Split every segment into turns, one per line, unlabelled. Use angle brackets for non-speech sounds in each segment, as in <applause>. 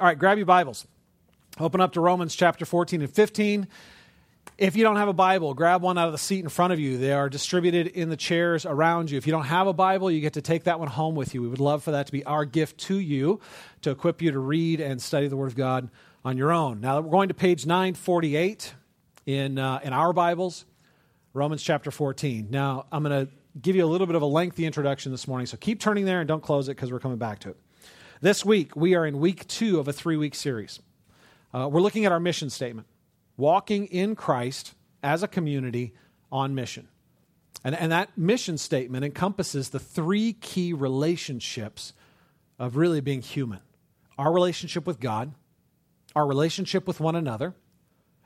All right, grab your Bibles. Open up to Romans chapter 14 and 15. If you don't have a Bible, grab one out of the seat in front of you. They are distributed in the chairs around you. If you don't have a Bible, you get to take that one home with you. We would love for that to be our gift to you to equip you to read and study the Word of God on your own. Now, we're going to page 948 in, uh, in our Bibles, Romans chapter 14. Now, I'm going to give you a little bit of a lengthy introduction this morning, so keep turning there and don't close it because we're coming back to it. This week, we are in week two of a three week series. Uh, we're looking at our mission statement walking in Christ as a community on mission. And, and that mission statement encompasses the three key relationships of really being human our relationship with God, our relationship with one another,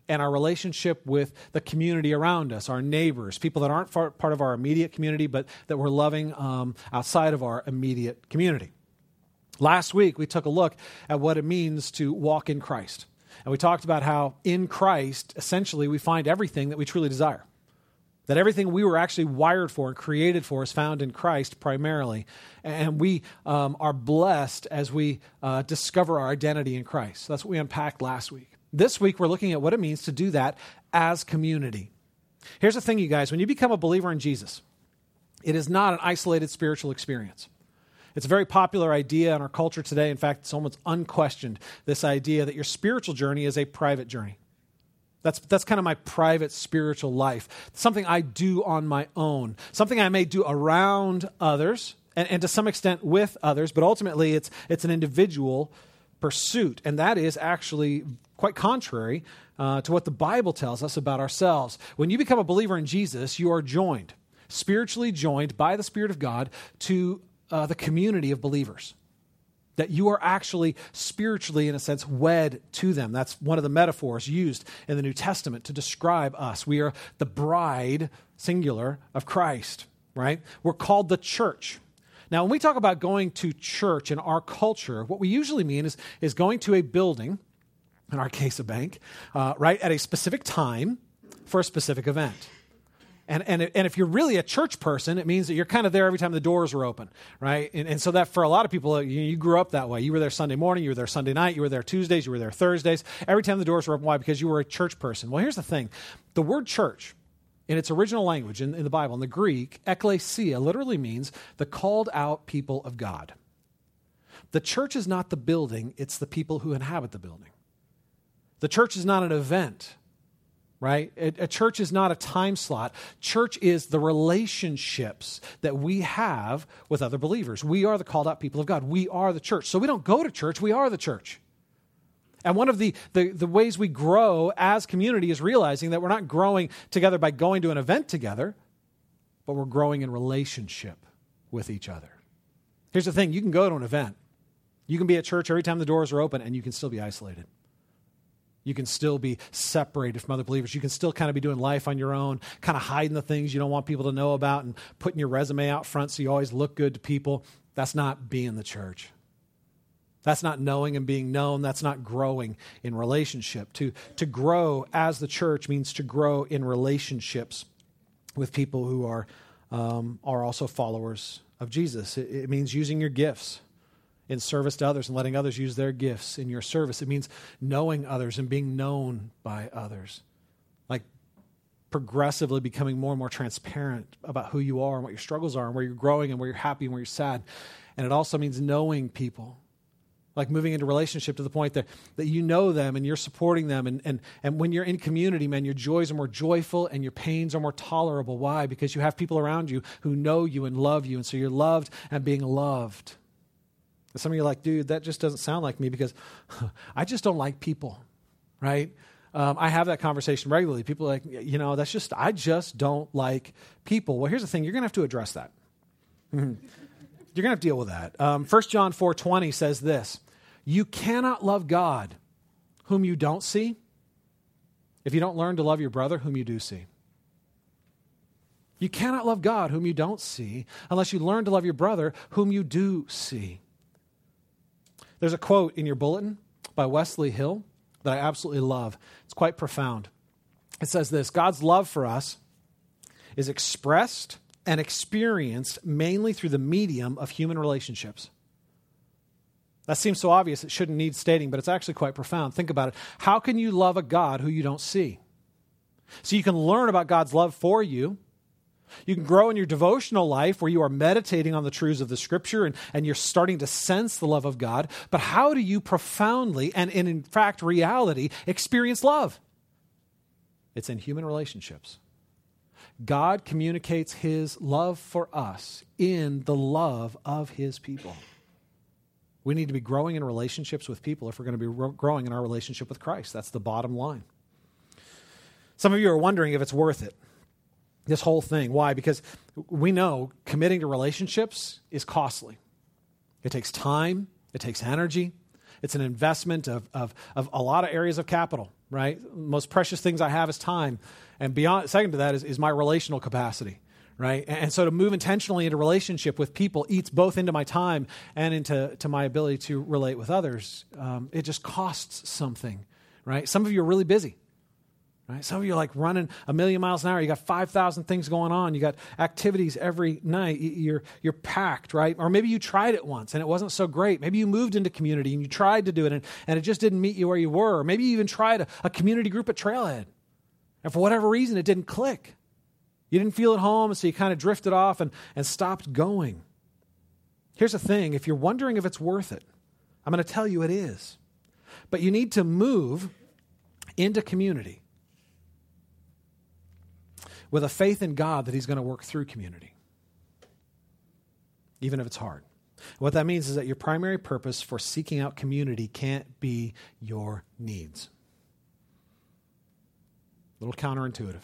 and our relationship with the community around us, our neighbors, people that aren't part of our immediate community, but that we're loving um, outside of our immediate community. Last week, we took a look at what it means to walk in Christ. And we talked about how in Christ, essentially, we find everything that we truly desire. That everything we were actually wired for and created for is found in Christ primarily. And we um, are blessed as we uh, discover our identity in Christ. That's what we unpacked last week. This week, we're looking at what it means to do that as community. Here's the thing, you guys when you become a believer in Jesus, it is not an isolated spiritual experience. It's a very popular idea in our culture today. In fact, it's almost unquestioned this idea that your spiritual journey is a private journey. That's, that's kind of my private spiritual life. Something I do on my own, something I may do around others and, and to some extent with others, but ultimately it's, it's an individual pursuit. And that is actually quite contrary uh, to what the Bible tells us about ourselves. When you become a believer in Jesus, you are joined, spiritually joined by the Spirit of God to uh, the community of believers. That you are actually spiritually, in a sense, wed to them. That's one of the metaphors used in the New Testament to describe us. We are the bride, singular, of Christ, right? We're called the church. Now, when we talk about going to church in our culture, what we usually mean is, is going to a building, in our case, a bank, uh, right, at a specific time for a specific event. And, and, and if you're really a church person, it means that you're kind of there every time the doors are open, right? And, and so that for a lot of people, uh, you, you, grew up that way. You were there Sunday morning, you were there Sunday night, you were there Tuesdays, you were there Thursdays. Every time the doors were open, why? Because you were a church person. Well, here's the thing the word church, in its original language in, in the Bible, in the Greek, ekklesia literally means the called out people of God. The church is not the building, it's the people who inhabit the building. The church is not an event right? A, church is not a time slot. Church is the relationships that we have with other believers. We are the called out people of God. We are the church. So we don't go to church, we are the church. And one of the, the, the ways we grow as community is realizing that we're not growing together by going to an event together, but we're growing in relationship with each other. Here's the thing you can go to an event, you can be at church every time the doors are open, and you can still be isolated. You can still be separated from other believers. You can still kind of be doing life on your own, kind of hiding the things you don't want people to know about and putting your resume out front so you always look good to people. That's not being the church. That's not knowing and being known. That's not growing in relationship. To, to grow as the church means to grow in relationships with people who are, um, are also followers of Jesus. It, it means using your gifts in service to others and letting others use their gifts in your service. It means knowing others and being known by others. Like progressively becoming more and more transparent about who you are and what your struggles are and where you're growing and where you're happy and where you're sad. And it also means knowing people. Like moving into relationship to the point that, that you know them and you're supporting them. And, and, and when you're in community, man, your joys are more joyful and your pains are more tolerable. Why? Because you have people around you who know you and love you. And so you're loved and being loved. And some of you are like, dude, that just doesn't sound like me because <laughs> I just don't like people, right? Um, I have that conversation regularly. People like, you know, that's just, I just don't like people. Well, here's the thing you're going to have to address that. you're going to have to deal with that. Um, 1 John 4 20 says this You cannot love God whom you don't see if you don't learn to love your brother whom you do see. You cannot love God whom you don't see unless you learn to love your brother whom you do see. There's a quote in your bulletin by Wesley Hill that I absolutely love. It's quite profound. It says this God's love for us is expressed and experienced mainly through the medium of human relationships. That seems so obvious it shouldn't need stating, but it's actually quite profound. Think about it. How can you love a God who you don't see? So you can learn about God's love for you. You can grow in your devotional life where you are meditating on the truths of the scripture and, and you're starting to sense the love of God. But how do you profoundly and, and in fact reality experience love? It's in human relationships. God communicates his love for us in the love of his people. We need to be growing in relationships with people if we're going to be growing in our relationship with Christ. That's the bottom line. Some of you are wondering if it's worth it, this whole thing. Why? Because we know committing to relationships is costly. It takes time, it takes energy, it's an investment of, of, of a lot of areas of capital, right? Most precious things I have is time. And beyond, second to that is, is my relational capacity right? And so to move intentionally into relationship with people eats both into my time and into to my ability to relate with others. Um, it just costs something, right? Some of you are really busy. Right? Some of you are like running a million miles an hour. You got 5,000 things going on. You got activities every night. You're, you're packed, right? Or maybe you tried it once and it wasn't so great. Maybe you moved into community and you tried to do it and, and it just didn't meet you where you were. Or maybe you even tried a, a community group at Trailhead. And for whatever reason, it didn't click. You didn't feel at home, so you kind of drifted off and, and stopped going. Here's the thing if you're wondering if it's worth it, I'm going to tell you it is. But you need to move into community with a faith in God that He's going to work through community, even if it's hard. What that means is that your primary purpose for seeking out community can't be your needs. A little counterintuitive.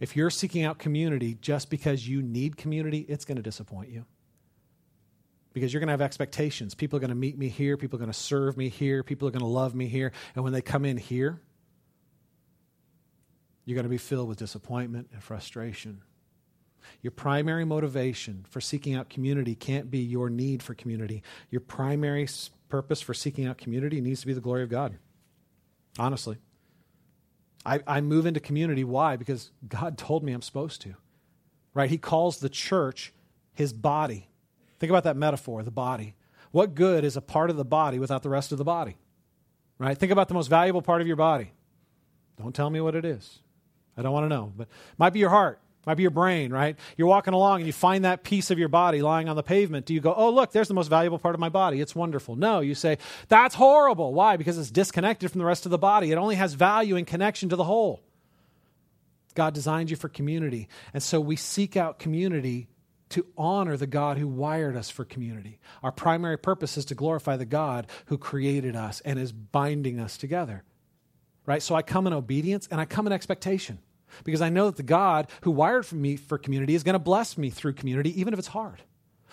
If you're seeking out community just because you need community, it's going to disappoint you. Because you're going to have expectations. People are going to meet me here. People are going to serve me here. People are going to love me here. And when they come in here, you're going to be filled with disappointment and frustration. Your primary motivation for seeking out community can't be your need for community. Your primary purpose for seeking out community needs to be the glory of God. Honestly. I, I move into community. Why? Because God <laughs> told me I'm supposed to. Right? He calls the church his body. Think about that metaphor, the body. What good is a part of the body without the rest of the body? Right? Think about the most valuable part of your body. Don't tell me what it is. I don't want to know. But might be your heart, might be your brain, right? You're walking along and you find that piece of your body lying on the pavement. Do you go, oh, look, there's the most valuable part of my body. It's wonderful. No, you say, that's horrible. Why? Because it's disconnected from the rest of the body. It only has value in connection to the whole. God designed you for community. And so we seek out community to honor the God who wired us for community. Our primary purpose is to glorify the God who created us and is binding us together right? So I come in obedience and I come in expectation because I know that the God who wired for me for community is going to bless me through community, even if it's hard.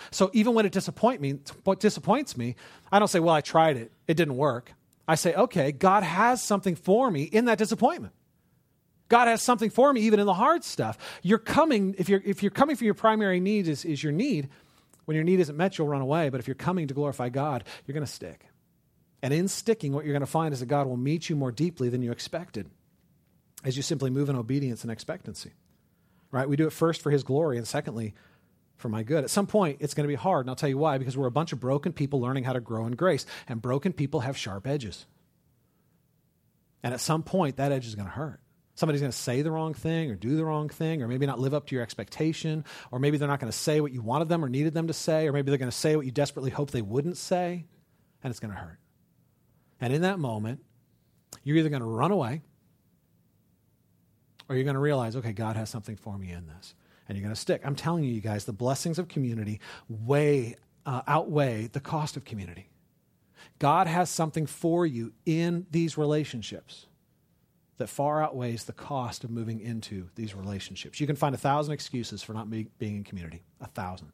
So even when it disappoint me, what disappoints me, I don't say, well, I tried it, it didn't work. I say, okay, God has something for me in that disappointment. God has something for me even in the hard stuff. You're coming, if you're, if you're coming for your primary need is, is your need, when your need isn't met, you'll run away. But if you're coming to glorify God, you're going to stick. And in sticking, what you're going to find is that God will meet you more deeply than you expected as you simply move in obedience and expectancy. Right? We do it first for His glory, and secondly, for my good. At some point, it's going to be hard, and I'll tell you why because we're a bunch of broken people learning how to grow in grace, and broken people have sharp edges. And at some point, that edge is going to hurt. Somebody's going to say the wrong thing or do the wrong thing, or maybe not live up to your expectation, or maybe they're not going to say what you wanted them or needed them to say, or maybe they're going to say what you desperately hope they wouldn't say, and it's going to hurt. And in that moment, you're either going to run away or you're going to realize, okay, God has something for me in this. And you're going to stick. I'm telling you, you guys, the blessings of community way uh, outweigh the cost of community. God has something for you in these relationships that far outweighs the cost of moving into these relationships. You can find a thousand excuses for not be, being in community, a thousand.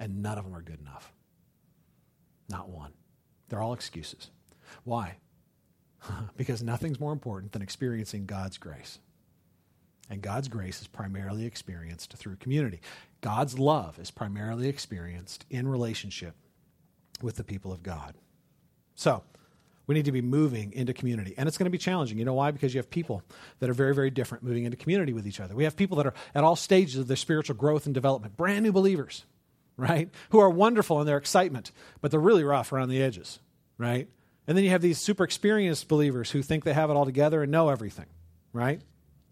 And none of them are good enough. Not one. They're all excuses. Why? <laughs> because nothing's more important than experiencing God's grace. And God's grace is primarily experienced through community. God's love is primarily experienced in relationship with the people of God. So, we need to be moving into community. And it's going to be challenging. You know why? Because you have people that are very, very different moving into community with each other. We have people that are at all stages of their spiritual growth and development, brand new believers right? Who are wonderful in their excitement, but they're really rough around the edges, right? And then you have these super experienced believers who think they have it all together and know everything, right?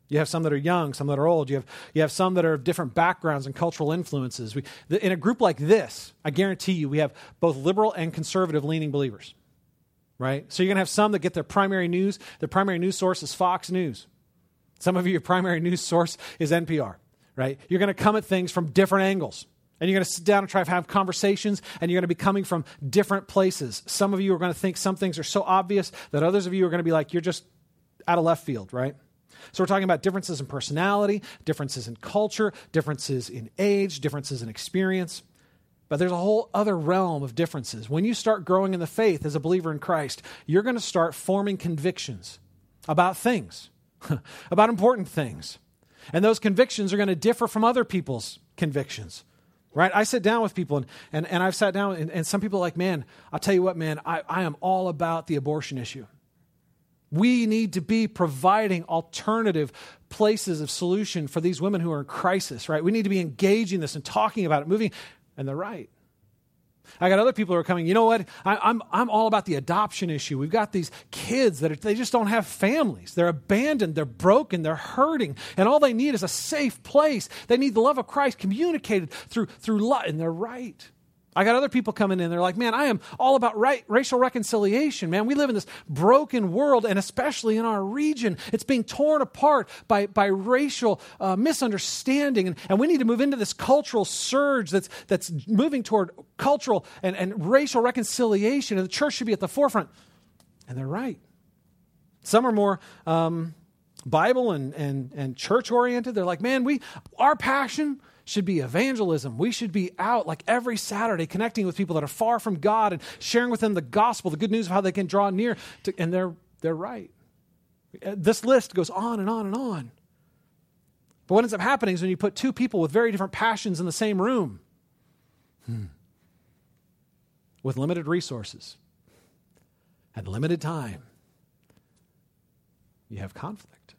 You have some that are young, some that are old. You have, you have some that are of different backgrounds and cultural influences. We, in a group like this, I guarantee you, we have both liberal and conservative leaning believers, right? So you're going to have some that get their primary news. Their primary news source is Fox News. Some of you, your primary news source is NPR, right? You're going to come at things from different angles. And you're going to sit down and try to have conversations, and you're going to be coming from different places. Some of you are going to think some things are so obvious that others of you are going to be like, you're just out of left field, right? So we're talking about differences in personality, differences in culture, differences in age, differences in experience. But there's a whole other realm of differences. When you start growing in the faith as a believer in Christ, you're going to start forming convictions about things, <laughs> about important things. And those convictions are going to differ from other people's convictions right i sit down with people and, and, and i've sat down and, and some people are like man i'll tell you what man I, I am all about the abortion issue we need to be providing alternative places of solution for these women who are in crisis right we need to be engaging this and talking about it moving and they're right I got other people who are coming, you know what? I, am I'm, I'm all about the adoption issue. We've got these kids that are, they just don't have families. They're abandoned, they're broken, they're hurting, and all they need is a safe place. They need the love of Christ communicated through, through love, and they're right. I got other people coming in. They're like, man, I am all about right, racial reconciliation. Man, we live in this broken world, and especially in our region, it's being torn apart by, by racial uh, misunderstanding. And, and we need to move into this cultural surge that's, that's moving toward cultural and, and racial reconciliation. And the church should be at the forefront. And they're right. Some are more. Um, Bible and, and, and church oriented. They're like, man, we our passion should be evangelism. We should be out like every Saturday connecting with people that are far from God and sharing with them the gospel, the good news of how they can draw near. To, and they're, they're right. This list goes on and on and on. But what ends up happening is when you put two people with very different passions in the same room, hmm, with limited resources and limited time, you have conflict.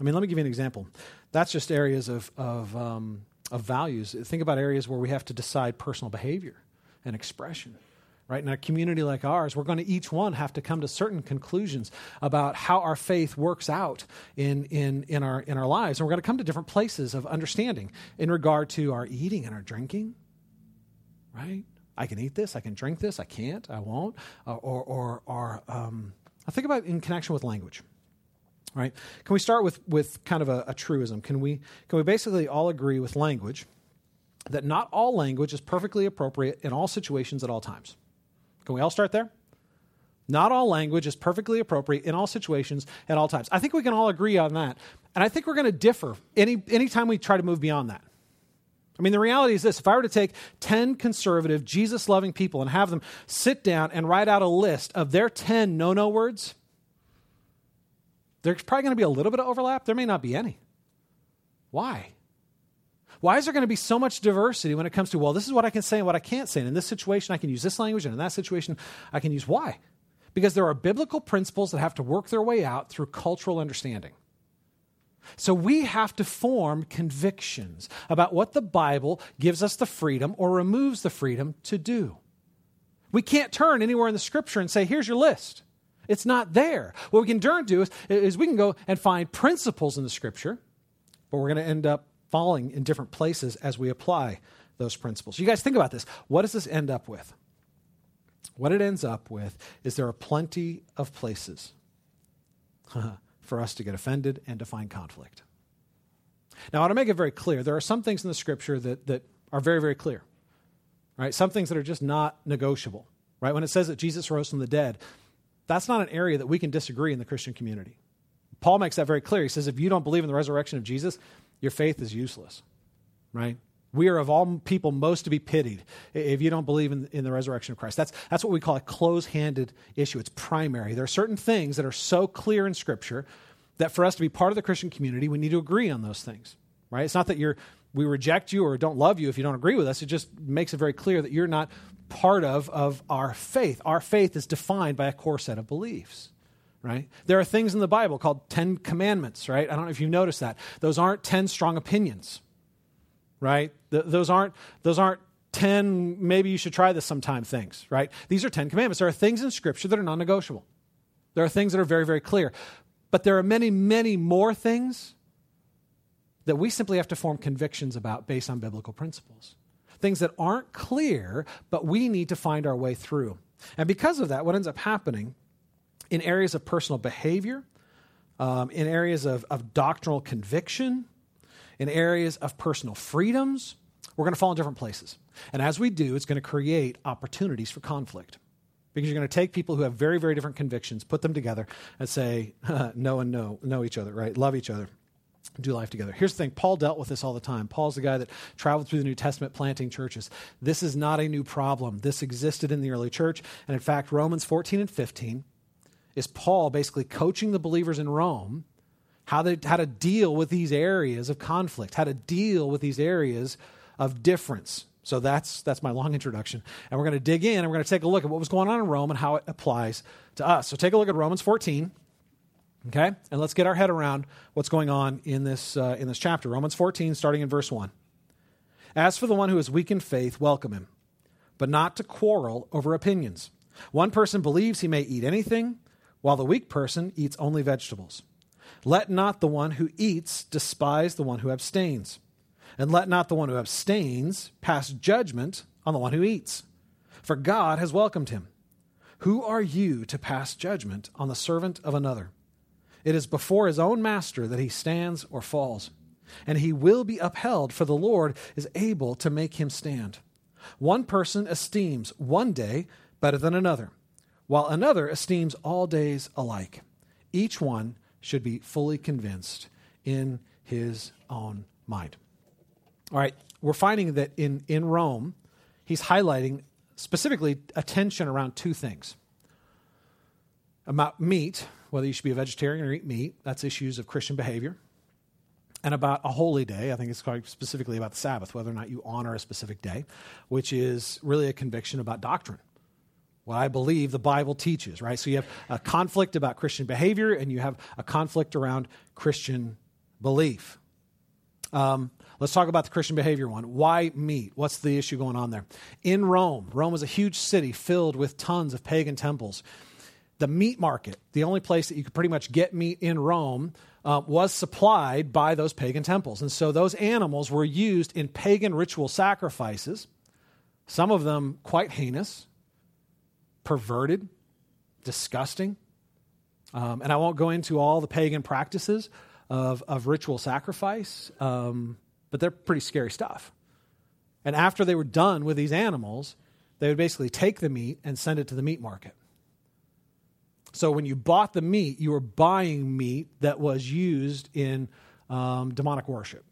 I mean, let me give you an example that's just areas of, of, um, of values. Think about areas where we have to decide personal behavior and expression. Right? In a community like ours, we're going to each one have to come to certain conclusions about how our faith works out in, in, in, our, in our lives. And we're going to come to different places of understanding in regard to our eating and our drinking. Right? I can eat this, I can drink this, I can't, I won't. Uh, or, or, or um, I think about in connection with language right? Can we start with, with kind of a, a truism? Can we, can we basically all agree with language that not all language is perfectly appropriate in all situations at all times? Can we all start there? Not all language is perfectly appropriate in all situations at all times. I think we can all agree on that. And I think we're going to differ any anytime we try to move beyond that. I mean, the reality is this if I were to take 10 conservative, Jesus loving people and have them sit down and write out a list of their 10 no no words, there's probably going to be a little bit of overlap. There may not be any. Why? Why is there going to be so much diversity when it comes to, well, this is what I can say and what I can't say? And in this situation, I can use this language, and in that situation, I can use why? Because there are biblical principles that have to work their way out through cultural understanding. So we have to form convictions about what the Bible gives us the freedom or removes the freedom to do. We can't turn anywhere in the scripture and say, here's your list. It's not there. What we can to is, is we can go and find principles in the scripture, but we're going to end up falling in different places as we apply those principles. You guys think about this. What does this end up with? What it ends up with is there are plenty of places <laughs> for us to get offended and to find conflict. Now, I want to make it very clear there are some things in the scripture that, that are very, very clear, right? Some things that are just not negotiable, right? When it says that Jesus rose from the dead, that's not an area that we can disagree in the Christian community. Paul makes that very clear. He says, if you don't believe in the resurrection of Jesus, your faith is useless, right? We are of all people most to be pitied if you don't believe in, in the resurrection of Christ. That's, that's what we call a close handed issue. It's primary. There are certain things that are so clear in Scripture that for us to be part of the Christian community, we need to agree on those things, right? It's not that you're, we reject you or don't love you if you don't agree with us. It just makes it very clear that you're not part of, of our faith. Our faith is defined by a core set of beliefs, right? There are things in the Bible called Ten Commandments, right? I don't know if you've noticed that. Those aren't ten strong opinions. right? Th- those aren't those aren't 10 maybe you should try this sometime things, right? These are 10 commandments. There are things in scripture that are non-negotiable. There are things that are very very clear. But there are many many more things that we simply have to form convictions about based on biblical principles. Things that aren't clear, but we need to find our way through. And because of that, what ends up happening in areas of personal behavior, um, in areas of, of doctrinal conviction, in areas of personal freedoms, we're going to fall in different places. And as we do, it's going to create opportunities for conflict. Because you're going to take people who have very, very different convictions, put them together, and say, <laughs> know and know, know each other, right? Love each other do life together. Here's the thing Paul dealt with this all the time. Paul's the guy that traveled through the New Testament planting churches. This is not a new problem. This existed in the early church. And in fact, Romans 14 and 15 is Paul basically coaching the believers in Rome how, they, how to deal with these areas of conflict, how to deal with these areas of difference. So that's, that's my long introduction. And we're going to dig in and we're going to take a look at what was going on in Rome and how it applies to us. So take a look at Romans 14. Okay? And let's get our head around what's going on in this, uh, in this chapter. Romans 14, starting in verse 1. As for the one who is weak in faith, welcome him, but not to quarrel over opinions. One person believes he may eat anything, while the weak person eats only vegetables. Let not the one who eats despise the one who abstains, and let not the one who abstains pass judgment on the one who eats, for God has welcomed him. Who are you to pass judgment on the servant of another? It is before his own master that he stands or falls, and he will be upheld, for the Lord is able to make him stand. One person esteems one day better than another, while another esteems all days alike. Each one should be fully convinced in his own mind. All right, we're finding that in, in Rome, he's highlighting specifically attention around two things about meat, whether you should be a vegetarian or eat meat. That's issues of Christian behavior. And about a holy day, I think it's specifically about the Sabbath, whether or not you honor a specific day, which is really a conviction about doctrine. What I believe the Bible teaches, right? So you have a conflict about Christian behavior and you have a conflict around Christian belief. Um, let's talk about the Christian behavior one. Why meat? What's the issue going on there? In Rome, Rome was a huge city filled with tons of pagan temples the meat market, the only place that you could pretty much get meat in Rome, uh, was supplied by those pagan temples. And so those animals were used in pagan ritual sacrifices, some of them quite heinous, perverted, disgusting. Um, and I won't go into all the pagan practices of, of ritual sacrifice, um, but they're pretty scary stuff. And after they were done with these animals, they would basically take the meat and send it to the meat market. So when you bought the meat, you were buying meat that was used in um, demonic worship.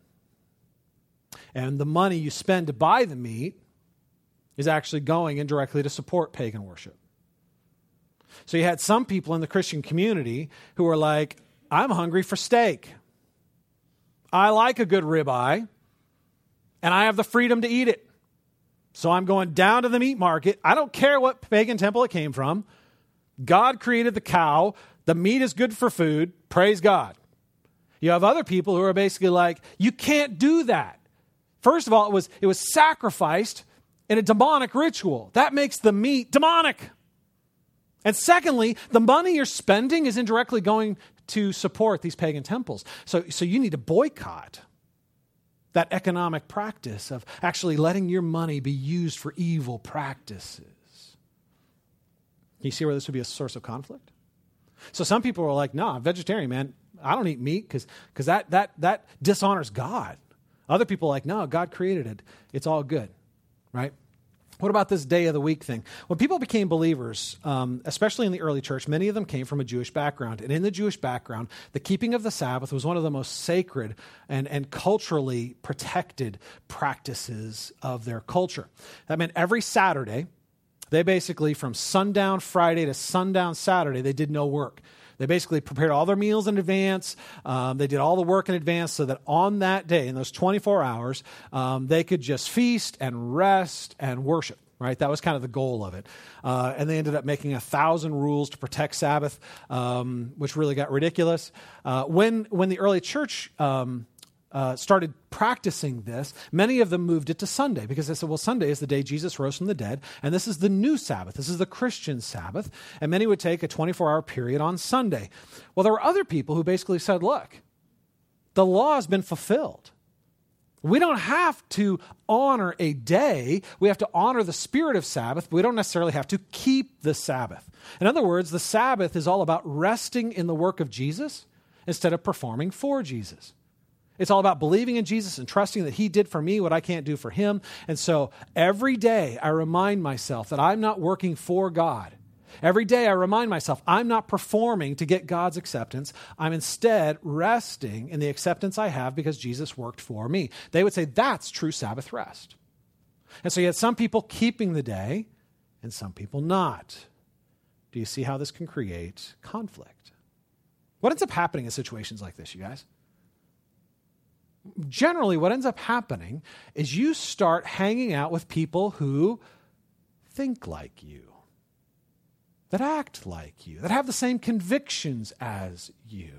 And the money you spend to buy the meat is actually going indirectly to support pagan worship. So you had some people in the Christian community who were like, I'm hungry for steak. I like a good ribeye, and I have the freedom to eat it. So I'm going down to the meat market. I don't care what pagan temple it came from. God created the cow. The meat is good for food. Praise God. You have other people who are basically like, you can't do that. First of all, it was, it was sacrificed in a demonic ritual. That makes the meat demonic. And secondly, the money you're spending is indirectly going to support these pagan temples. So, so you need to boycott that economic practice of actually letting your money be used for evil practices. You see where this would be a source of conflict? So some people are like, no, I'm vegetarian, man. I don't eat meat because that, that, that dishonors God. Other people are like, no, God created it. It's all good, right? What about this day of the week thing? When people became believers, um, especially in the early church, many of them came from a Jewish background. And in the Jewish background, the keeping of the Sabbath was one of the most sacred and, and culturally protected practices of their culture. That meant every Saturday, they basically, from sundown Friday to sundown Saturday, they did no work. They basically prepared all their meals in advance. Um, they did all the work in advance so that on that day, in those 24 hours, um, they could just feast and rest and worship. Right, that was kind of the goal of it, uh, and they ended up making a thousand rules to protect Sabbath, um, which really got ridiculous. Uh, when when the early church um, uh, started practicing this, many of them moved it to Sunday because they said, well, Sunday is the day Jesus rose from the dead, and this is the new Sabbath. This is the Christian Sabbath. And many would take a 24 hour period on Sunday. Well, there were other people who basically said, look, the law has been fulfilled. We don't have to honor a day. We have to honor the spirit of Sabbath. but we don't necessarily have to keep the Sabbath. In other words, the Sabbath is all about resting in the work of Jesus instead of performing for Jesus. It's all about believing in Jesus and trusting that He did for me what I can't do for Him. And so every day I remind myself that I'm not working for God. Every day I remind myself I'm not performing to get God's acceptance. I'm instead resting in the acceptance I have because Jesus worked for me. They would say that's true Sabbath rest. And so you had some people keeping the day and some people not. Do you see how this can create conflict? What ends up happening in situations like this, you guys? Generally, what ends up happening is you start hanging out with people who think like you, that act like you, that have the same convictions as you.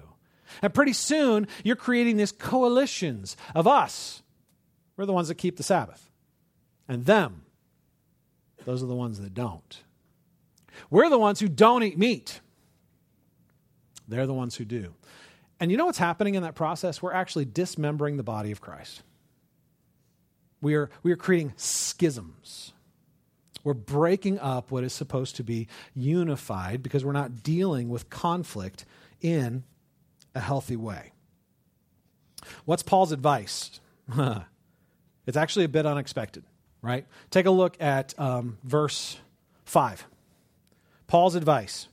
And pretty soon, you're creating these coalitions of us. We're the ones that keep the Sabbath. And them, those are the ones that don't. We're the ones who don't eat meat. They're the ones who do. And you know what's happening in that process? We're actually dismembering the body of Christ. We are, we are creating schisms. We're breaking up what is supposed to be unified because we're not dealing with conflict in a healthy way. What's Paul's advice? <laughs> it's actually a bit unexpected, right? Take a look at um, verse 5. Paul's advice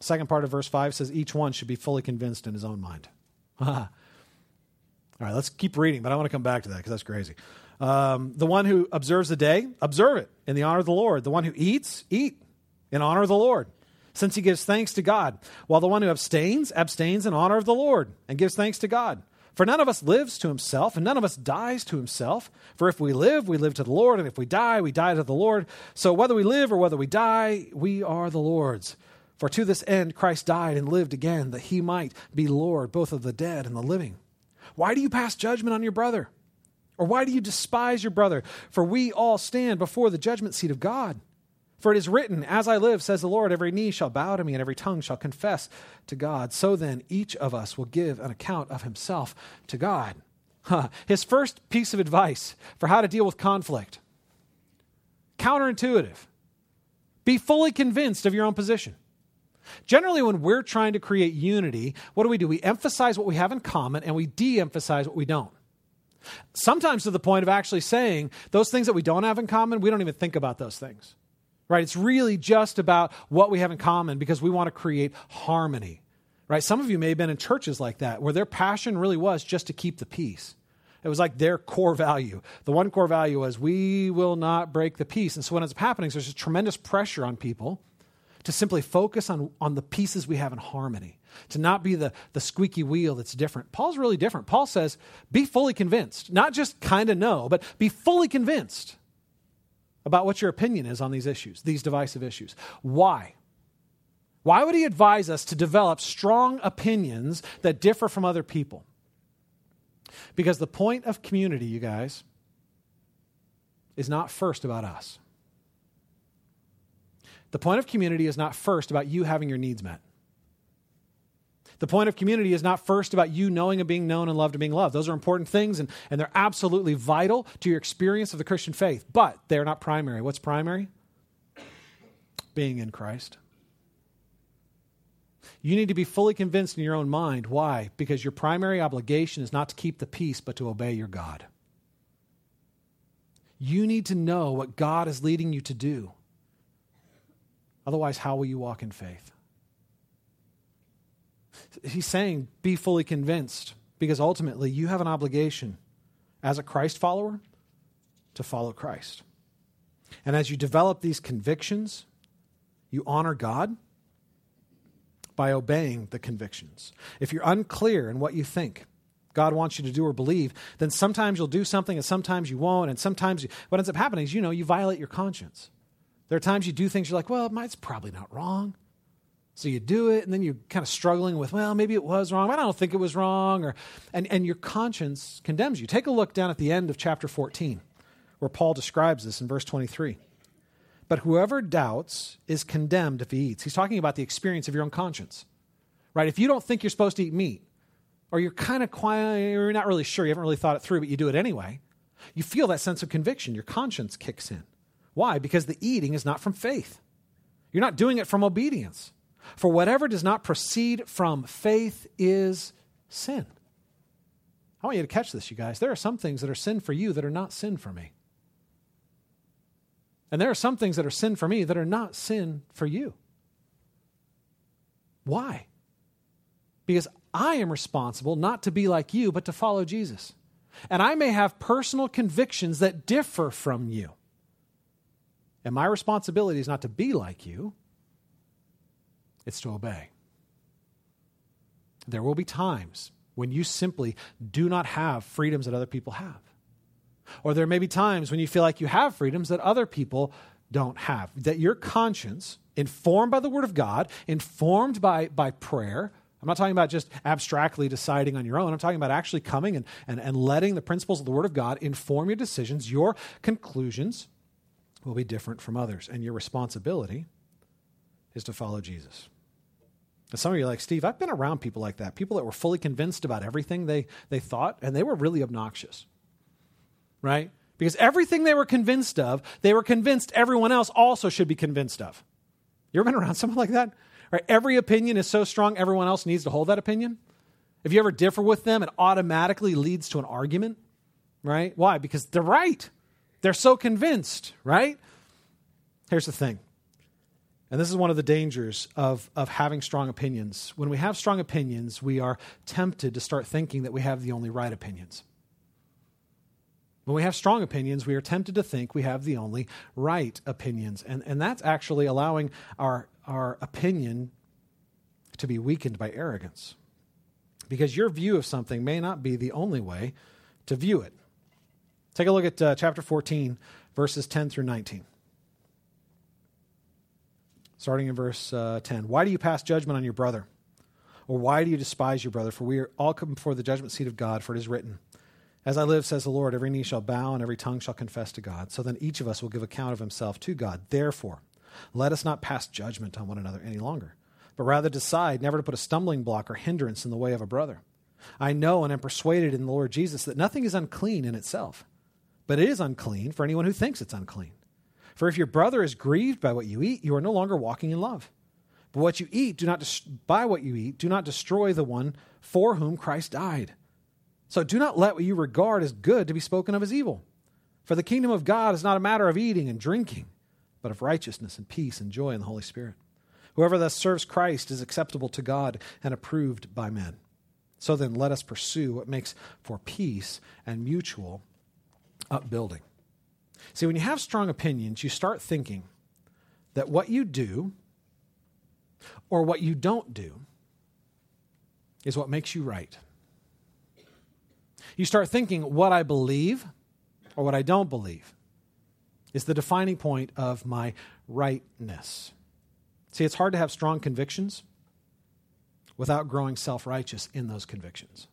Second part of verse 5 says, Each one should be fully convinced in his own mind. <laughs> All right, let's keep reading, but I want to come back to that because that's crazy. Um, the one who observes the day, observe it in the honor of the Lord. The one who eats, eat in honor of the Lord, since he gives thanks to God. While the one who abstains, abstains in honor of the Lord and gives thanks to God. For none of us lives to himself, and none of us dies to himself. For if we live, we live to the Lord, and if we die, we die to the Lord. So whether we live or whether we die, we are the Lord's. For to this end Christ died and lived again, that he might be Lord both of the dead and the living. Why do you pass judgment on your brother? Or why do you despise your brother? For we all stand before the judgment seat of God. For it is written, As I live, says the Lord, every knee shall bow to me, and every tongue shall confess to God. So then, each of us will give an account of himself to God. Huh. His first piece of advice for how to deal with conflict counterintuitive. Be fully convinced of your own position. Generally, when we're trying to create unity, what do we do? We emphasize what we have in common and we de emphasize what we don't. Sometimes to the point of actually saying those things that we don't have in common, we don't even think about those things. Right? It's really just about what we have in common because we want to create harmony. Right? Some of you may have been in churches like that where their passion really was just to keep the peace. It was like their core value. The one core value was we will not break the peace. And so what ends up happening is there's a tremendous pressure on people to simply focus on, on the pieces we have in harmony, to not be the, the squeaky wheel that's different. Paul's really different. Paul says, be fully convinced, not just kind of know, but be fully convinced about what your opinion is on these issues, these divisive issues. Why? Why would he advise us to develop strong opinions that differ from other people? Because the point of community, you guys, is not first about us. The point of community is not first about you having your needs met. The point of community is not first about you knowing and being known and loved and being loved. Those are important things and, and they're absolutely vital to your experience of the Christian faith, but they're not primary. What's primary? Being in Christ. You need to be fully convinced in your own mind. Why? Because your primary obligation is not to keep the peace, but to obey your God. You need to know what God is leading you to do. Otherwise, how will you walk in faith? He's saying, be fully convinced, because ultimately you have an obligation as a Christ follower to follow Christ. And as you develop these convictions, you honor God by obeying the convictions. If you're unclear in what you think, God wants you to do or believe, then sometimes you'll do something and sometimes you won't. And sometimes you, what ends up happening is, you know, you violate your conscience. There are times you do things you're like, well, it's probably not wrong. So you do it, and then you're kind of struggling with, well, maybe it was wrong. I don't think it was wrong. Or, and, and your conscience condemns you. Take a look down at the end of chapter 14, where Paul describes this in verse 23. But whoever doubts is condemned if he eats. He's talking about the experience of your own conscience, right? If you don't think you're supposed to eat meat, or you're kind of quiet, or you're not really sure, you haven't really thought it through, but you do it anyway, you feel that sense of conviction. Your conscience kicks in. Why? Because the eating is not from faith. You're not doing it from obedience. For whatever does not proceed from faith is sin. I want you to catch this, you guys. There are some things that are sin for you that are not sin for me. And there are some things that are sin for me that are not sin for you. Why? Because I am responsible not to be like you, but to follow Jesus. And I may have personal convictions that differ from you. And my responsibility is not to be like you, it's to obey. There will be times when you simply do not have freedoms that other people have. Or there may be times when you feel like you have freedoms that other people don't have. That your conscience, informed by the Word of God, informed by, by prayer, I'm not talking about just abstractly deciding on your own. I'm talking about actually coming and, and, and letting the principles of the Word of God inform your decisions. Your conclusions will be different from others, and your responsibility is to follow Jesus. And some of you are like, Steve, I've been around people like that, people that were fully convinced about everything they, they thought, and they were really obnoxious, right? Because everything they were convinced of, they were convinced everyone else also should be convinced of. You ever been around <laughs> someone like that? Right? Every opinion is so strong, everyone else needs to hold that opinion. If you ever differ with them, it automatically leads to an argument, right? Why? Because they're right. They're so convinced, right? Here's the thing and this is one of the dangers of, of having strong opinions. When we have strong opinions, we are tempted to start thinking that we have the only right opinions. When we have strong opinions, we are tempted to think we have the only right opinions. And, and that's actually allowing our, our opinion to be weakened by arrogance. Because your view of something may not be the only way to view it. Take a look at uh, chapter 14, verses 10 through 19 starting in verse uh, 10. Why do you pass judgment on your brother? Or why do you despise your brother? For we are all come before the judgment seat of God, for it is written, As I live, says the Lord, every knee shall bow and every tongue shall confess to God. So then each of us will give account of himself to God. Therefore, let us not pass judgment on one another any longer, but rather decide never to put a stumbling block or hindrance in the way of a brother. I know and am persuaded in the Lord Jesus that nothing is unclean in itself, but it is unclean for anyone who thinks it's unclean. For if your brother is grieved by what you eat, you are no longer walking in love. But what you eat, do not des- by what you eat, do not destroy the one for whom Christ died. So do not let what you regard as good to be spoken of as evil. For the kingdom of God is not a matter of eating and drinking, but of righteousness and peace and joy in the Holy Spirit. Whoever thus serves Christ is acceptable to God and approved by men. So then, let us pursue what makes for peace and mutual upbuilding. See, when you have strong opinions, you start thinking that what you do or what you don't do is what makes you right. You start thinking what I believe or what I don't believe is the defining point of my rightness. See, it's hard to have strong convictions without growing self righteous in those convictions.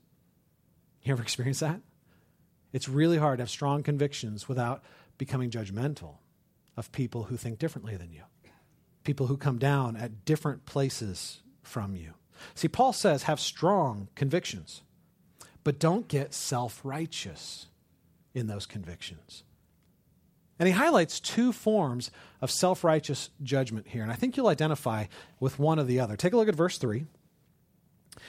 You ever experience that? It's really hard to have strong convictions without becoming judgmental of people who think differently than you, people who come down at different places from you. See, Paul says have strong convictions, but don't get self righteous in those convictions. And he highlights two forms of self righteous judgment here. And I think you'll identify with one or the other. Take a look at verse 3.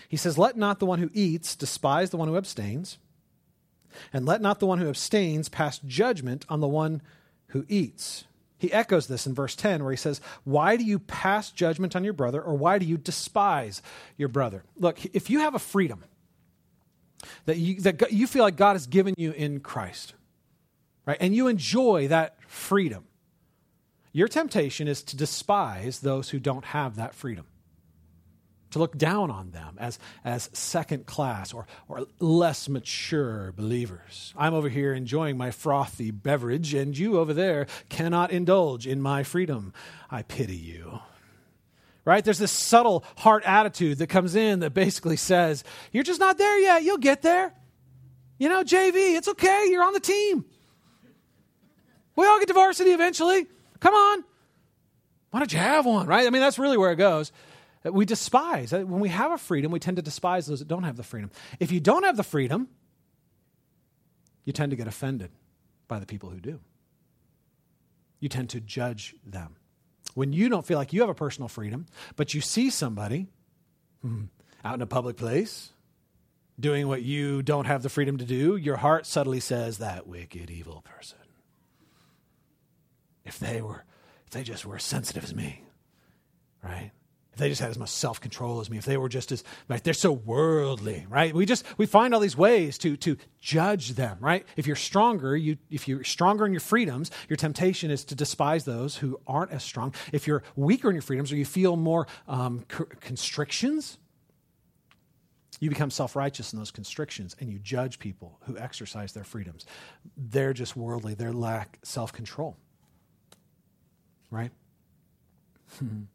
He says, Let not the one who eats despise the one who abstains and let not the one who abstains pass judgment on the one who eats. He echoes this in verse 10, where he says, Why do you pass judgment on your brother, or why do you despise your brother? Look, if you have a freedom that you, that you feel like God has given you in Christ, right, and you enjoy that freedom, your temptation is to despise those who don't have that freedom to look down on them as, as second class or, or less mature believers. I'm over here enjoying my frothy beverage, and you over there cannot indulge in my freedom. I pity you. right? There's this subtle heart attitude that comes in that basically says, You're just not there yet. You'll get there. You know, JV, it's okay. You're on the team. We all get to varsity eventually. Come on. Why don't you have one, right? I mean, that's really where it goes. We despise. When we have a freedom, we tend to despise those that don't have the freedom. If you don't have the freedom, you tend to get offended by the people who do. You tend to judge them. When you don't feel like you have a personal freedom, but you see somebody hmm, out in a public place doing what you don't have the freedom to do, your heart subtly says, That wicked, evil person. If they were, if they just were as sensitive as me, right? If they just had as much self-control as me if they were just as right they're so worldly right? We just we find all these ways to to judge them right? If you're stronger you if you're stronger in your freedoms your temptation is to despise those who aren't as strong. If you're weaker in your freedoms or you feel more um, constrictions you become self-righteous in those constrictions and you judge people who exercise their freedoms. They're just worldly. They lack self-control right <laughs>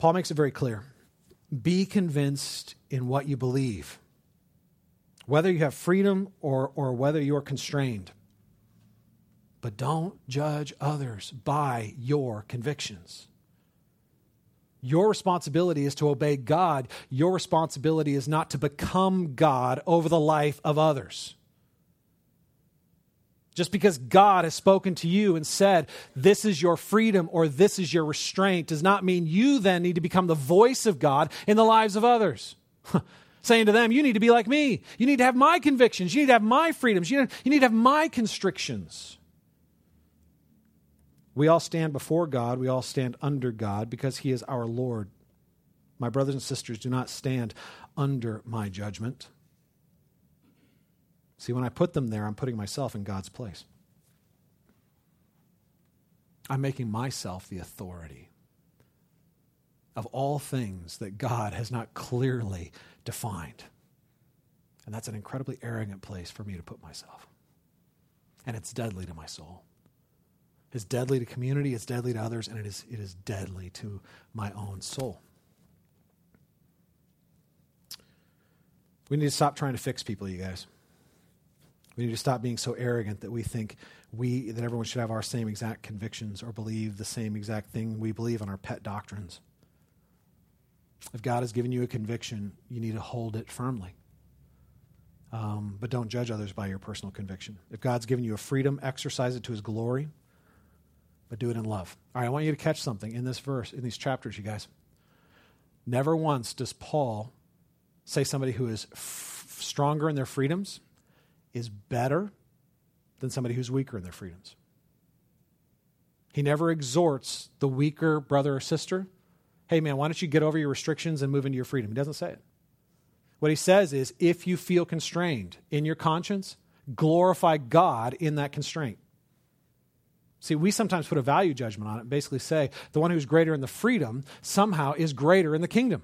Paul makes it very clear be convinced in what you believe, whether you have freedom or, or whether you're constrained. But don't judge others by your convictions. Your responsibility is to obey God. Your responsibility is not to become God over the life of others. Just because God has spoken to you and said, this is your freedom or this is your restraint, does not mean you then need to become the voice of God in the lives of others. <laughs> Saying to them, you need to be like me. You need to have my convictions. You need to have my freedoms. You need, to have my constrictions. We all stand before God. We all stand under God because He is our Lord. My brothers and sisters do not stand under my judgment. See, when I put them there, I'm putting myself in God's place. I'm making myself the authority of all things that God has not clearly defined. And that's an incredibly arrogant place for me to put myself. And it's deadly to my soul. It's deadly to community, it's deadly to others, and it is, it is deadly to my own soul. We need to stop trying to fix people, you guys. We need to stop being so arrogant that we think we that everyone should have our same exact convictions or believe the same exact thing we believe on our pet doctrines. If God has given you a conviction, you need to hold it firmly. Um, but don't judge others by your personal conviction. If God's given you a freedom, exercise it to his glory, but do it in love. All right, I want you to catch something in this verse, in these chapters, you guys. Never once does Paul say somebody who is f- stronger in their freedoms is better than somebody who's weaker in their freedoms. He never exhorts the weaker brother or sister, hey man, why don't you get over your restrictions and move into your freedom? He doesn't say it. What he says is if you feel constrained in your conscience, glorify God in that constraint. See, we sometimes put a value judgment on it and basically say the one who's greater in the freedom somehow is greater in the kingdom.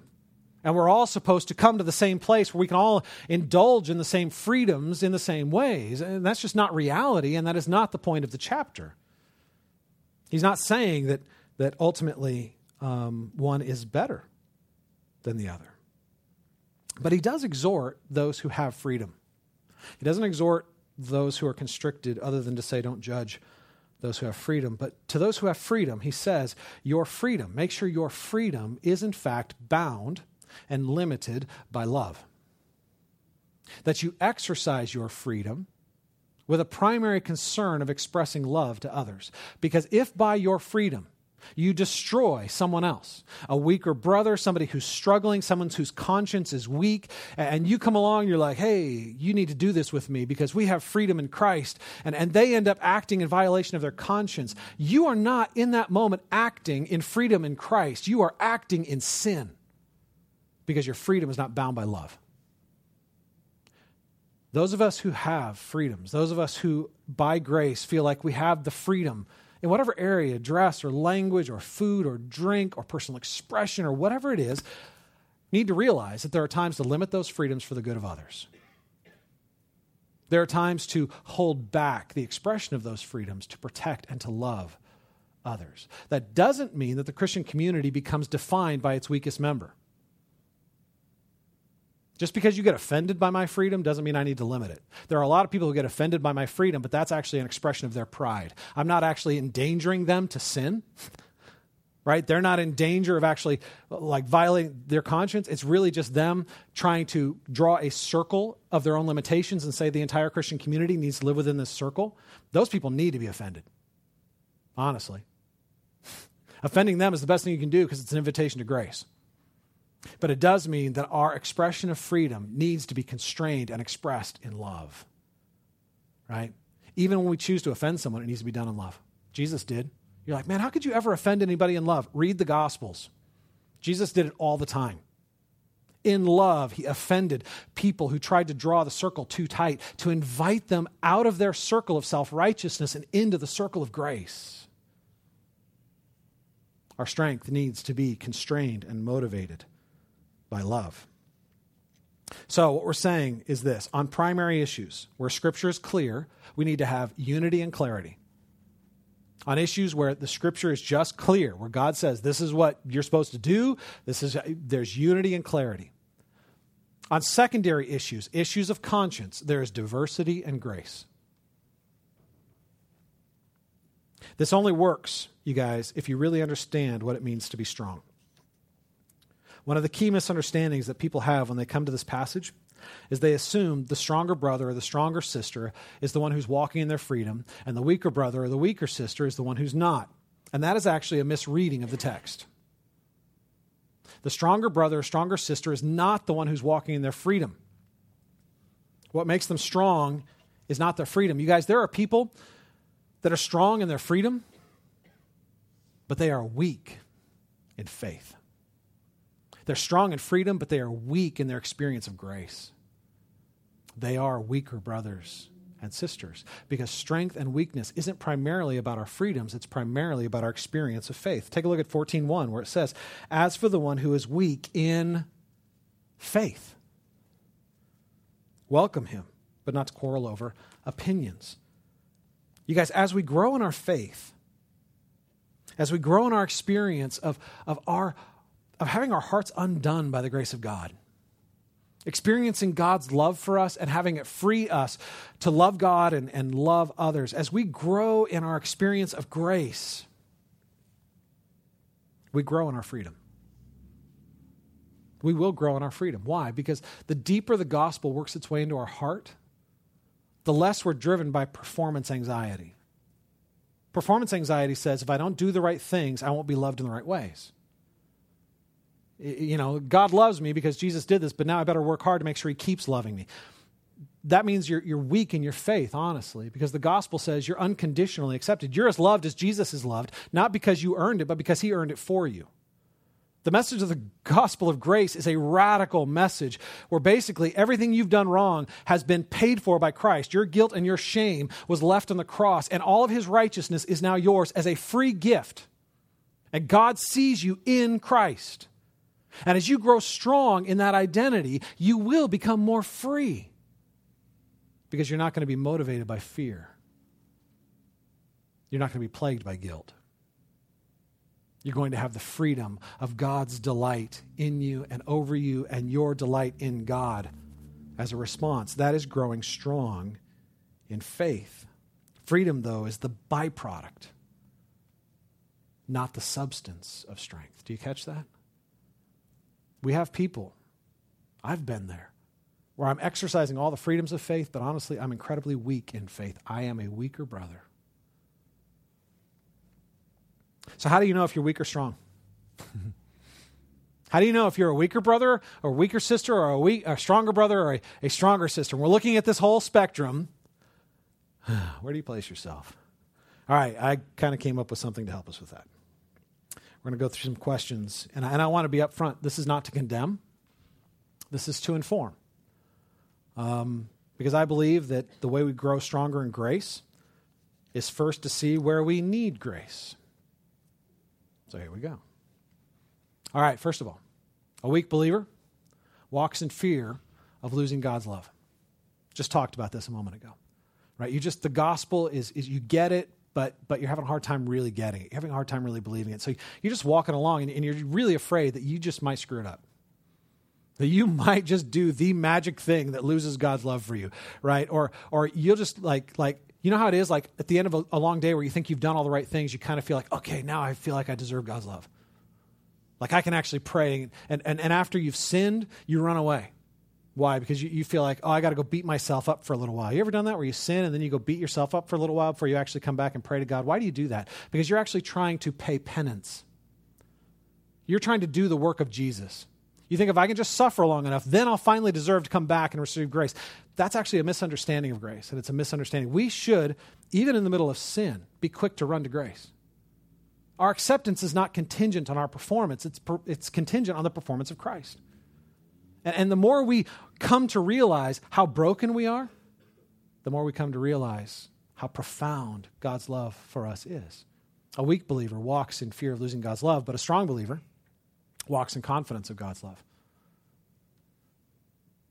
And we're all supposed to come to the same place where we can all indulge in the same freedoms in the same ways. And that's just not reality, and that is not the point of the chapter. He's not saying that, that ultimately um, one is better than the other. But he does exhort those who have freedom. He doesn't exhort those who are constricted, other than to say, don't judge those who have freedom. But to those who have freedom, he says, your freedom, make sure your freedom is in fact bound and limited by love. That you exercise your freedom with a primary concern of expressing love to others. Because if by your freedom you destroy someone else, a weaker brother, somebody who's struggling, someone whose conscience is weak, and you come along, you're like, hey, you need to do this with me because we have freedom in Christ, and, and they end up acting in violation of their conscience. You are not in that moment acting in freedom in Christ, you are acting in sin because your freedom is not bound by love. Those of us who have freedoms, those of us who by grace feel like we have the freedom in whatever area, dress or language or food or drink or personal expression or whatever it is, need to realize that there are times to limit those freedoms for the good of others. There are times to hold back the expression of those freedoms to protect and to love others. That doesn't mean that the Christian community becomes defined by its weakest member. Just because you get offended by my freedom doesn't mean I need to limit it. There are a lot of people who get offended by my freedom, but that's actually an expression of their pride. I'm not actually endangering them to sin. <laughs> Right? They're not in danger of actually like violating their conscience. It's really just them trying to draw a circle of their own limitations and say the entire Christian community needs to live within this circle. Those people need to be offended. Honestly. <laughs> Offending them is the best thing you can do because it's an invitation to grace. But it does mean that our expression of freedom needs to be constrained and expressed in love. Right? Even when we choose to offend someone, it needs to be done in love. Jesus did. You're like, man, how could you ever offend anybody in love? Read the Gospels. Jesus did it all the time. In love, he offended people who tried to draw the circle too tight, to invite them out of their circle of self righteousness and into the circle of grace. Our strength needs to be constrained and motivated by love. So, what we're saying is this on primary issues where Scripture is clear, we need to have unity and clarity. On issues where the Scripture is just clear, where God says this is what you're supposed to do, this is, there's unity and clarity. On secondary issues, issues of conscience, there is diversity and grace. This only works, you guys, if you really understand what it means to be strong. One of the key misunderstandings that people have when they come to this passage is they assume the stronger brother or the stronger sister is the one who's walking in their freedom, and the weaker brother or the weaker sister is the one who's not. And that is actually a misreading of the text. The stronger brother or stronger sister is not the one who's walking in their freedom. What makes them strong is not their freedom. You guys, there are people that are strong in their freedom, but they are weak in faith. They're strong in freedom, but they are weak in their experience of grace. They are weaker brothers and sisters because strength and weakness isn't primarily about our freedoms, it's primarily about our experience of faith. Take a look at 14:1 where it says, "As for the one who is weak in faith, welcome him, but not to quarrel over opinions." You guys, as we grow in our faith, as we grow in our experience of, of our of having our hearts undone by the grace of God. Experiencing God's love for us and having it free us to love God and, and love others. As we grow in our experience of grace, we grow in our freedom. We will grow in our freedom. Why? Because the deeper the gospel works its way into our heart, the less we're driven by performance anxiety. Performance anxiety says if I don't do the right things, I won't be loved in the right ways you know, God loves me because Jesus did this, but now I better work hard to make sure He keeps loving me. That means you're, you're weak in your faith, honestly, because the gospel says you're unconditionally accepted. You're as loved as Jesus is loved, not because you earned it, but because He earned it for you. The message of the gospel of grace is a radical message where basically everything you've done wrong has been paid for by Christ. Your guilt and your shame was left on the cross, and all of his righteousness is now yours as a free gift. And God sees you in Christ. And as you grow strong in that identity, you will become more free because you're not going to be motivated by fear. You're not going to be plagued by guilt. You're going to have the freedom of God's delight in you and over you and your delight in God as a response. That is growing strong in faith. Freedom, though, is the byproduct, not the substance of strength. Do you catch that? We have people, I've been there, where I'm exercising all the freedoms of faith, but honestly, I'm incredibly weak in faith. I am a weaker brother. So, how do you know if you're weak or strong? <laughs> How do you know if you're a weaker brother or a weaker sister or a, weak, a stronger brother or a, a stronger sister? We're looking at this whole spectrum. <sighs> Where do you place yourself? All right, I kind of came up with something to help us with that. We're going to go through some questions. And I, and I want to be upfront. This is not to condemn, this is to inform. Um, because I believe that the way we grow stronger in grace is first to see where we need grace. So here we go. All right, first of all, a weak believer walks in fear of losing God's love. Just talked about this a moment ago. Right? You just the gospel is is you get it but, but you're having a hard time really getting it. You're having a hard time really believing it. So you're just walking along and, and you're really afraid that you just might screw it up. That you might just do the magic thing that loses God's love for you, right? Or, or you'll just like, like, you know how it is? Like at the end of a, a long day where you think you've done all the right things, you kind of feel like, okay, now I feel like I deserve God's love. Like I can actually pray. And, and, and after you've sinned, you run away. Why? Because you, you feel like, oh, I got to go beat myself up for a little while. You ever done that where you sin and then you go beat yourself up for a little while before you actually come back and pray to God? Why do you do that? Because you're actually trying to pay penance. You're trying to do the work of Jesus. You think if I can just suffer long enough, then I'll finally deserve to come back and receive grace. That's actually a misunderstanding of grace, and it's a misunderstanding. We should, even in the middle of sin, be quick to run to grace. Our acceptance is not contingent on our performance, it's, per, it's contingent on the performance of Christ. And, the more we come to realize how broken we are, the more we come to realize how profound God's love for us is. A weak believer walks in fear of losing God's love, but a strong believer walks in confidence of God's love.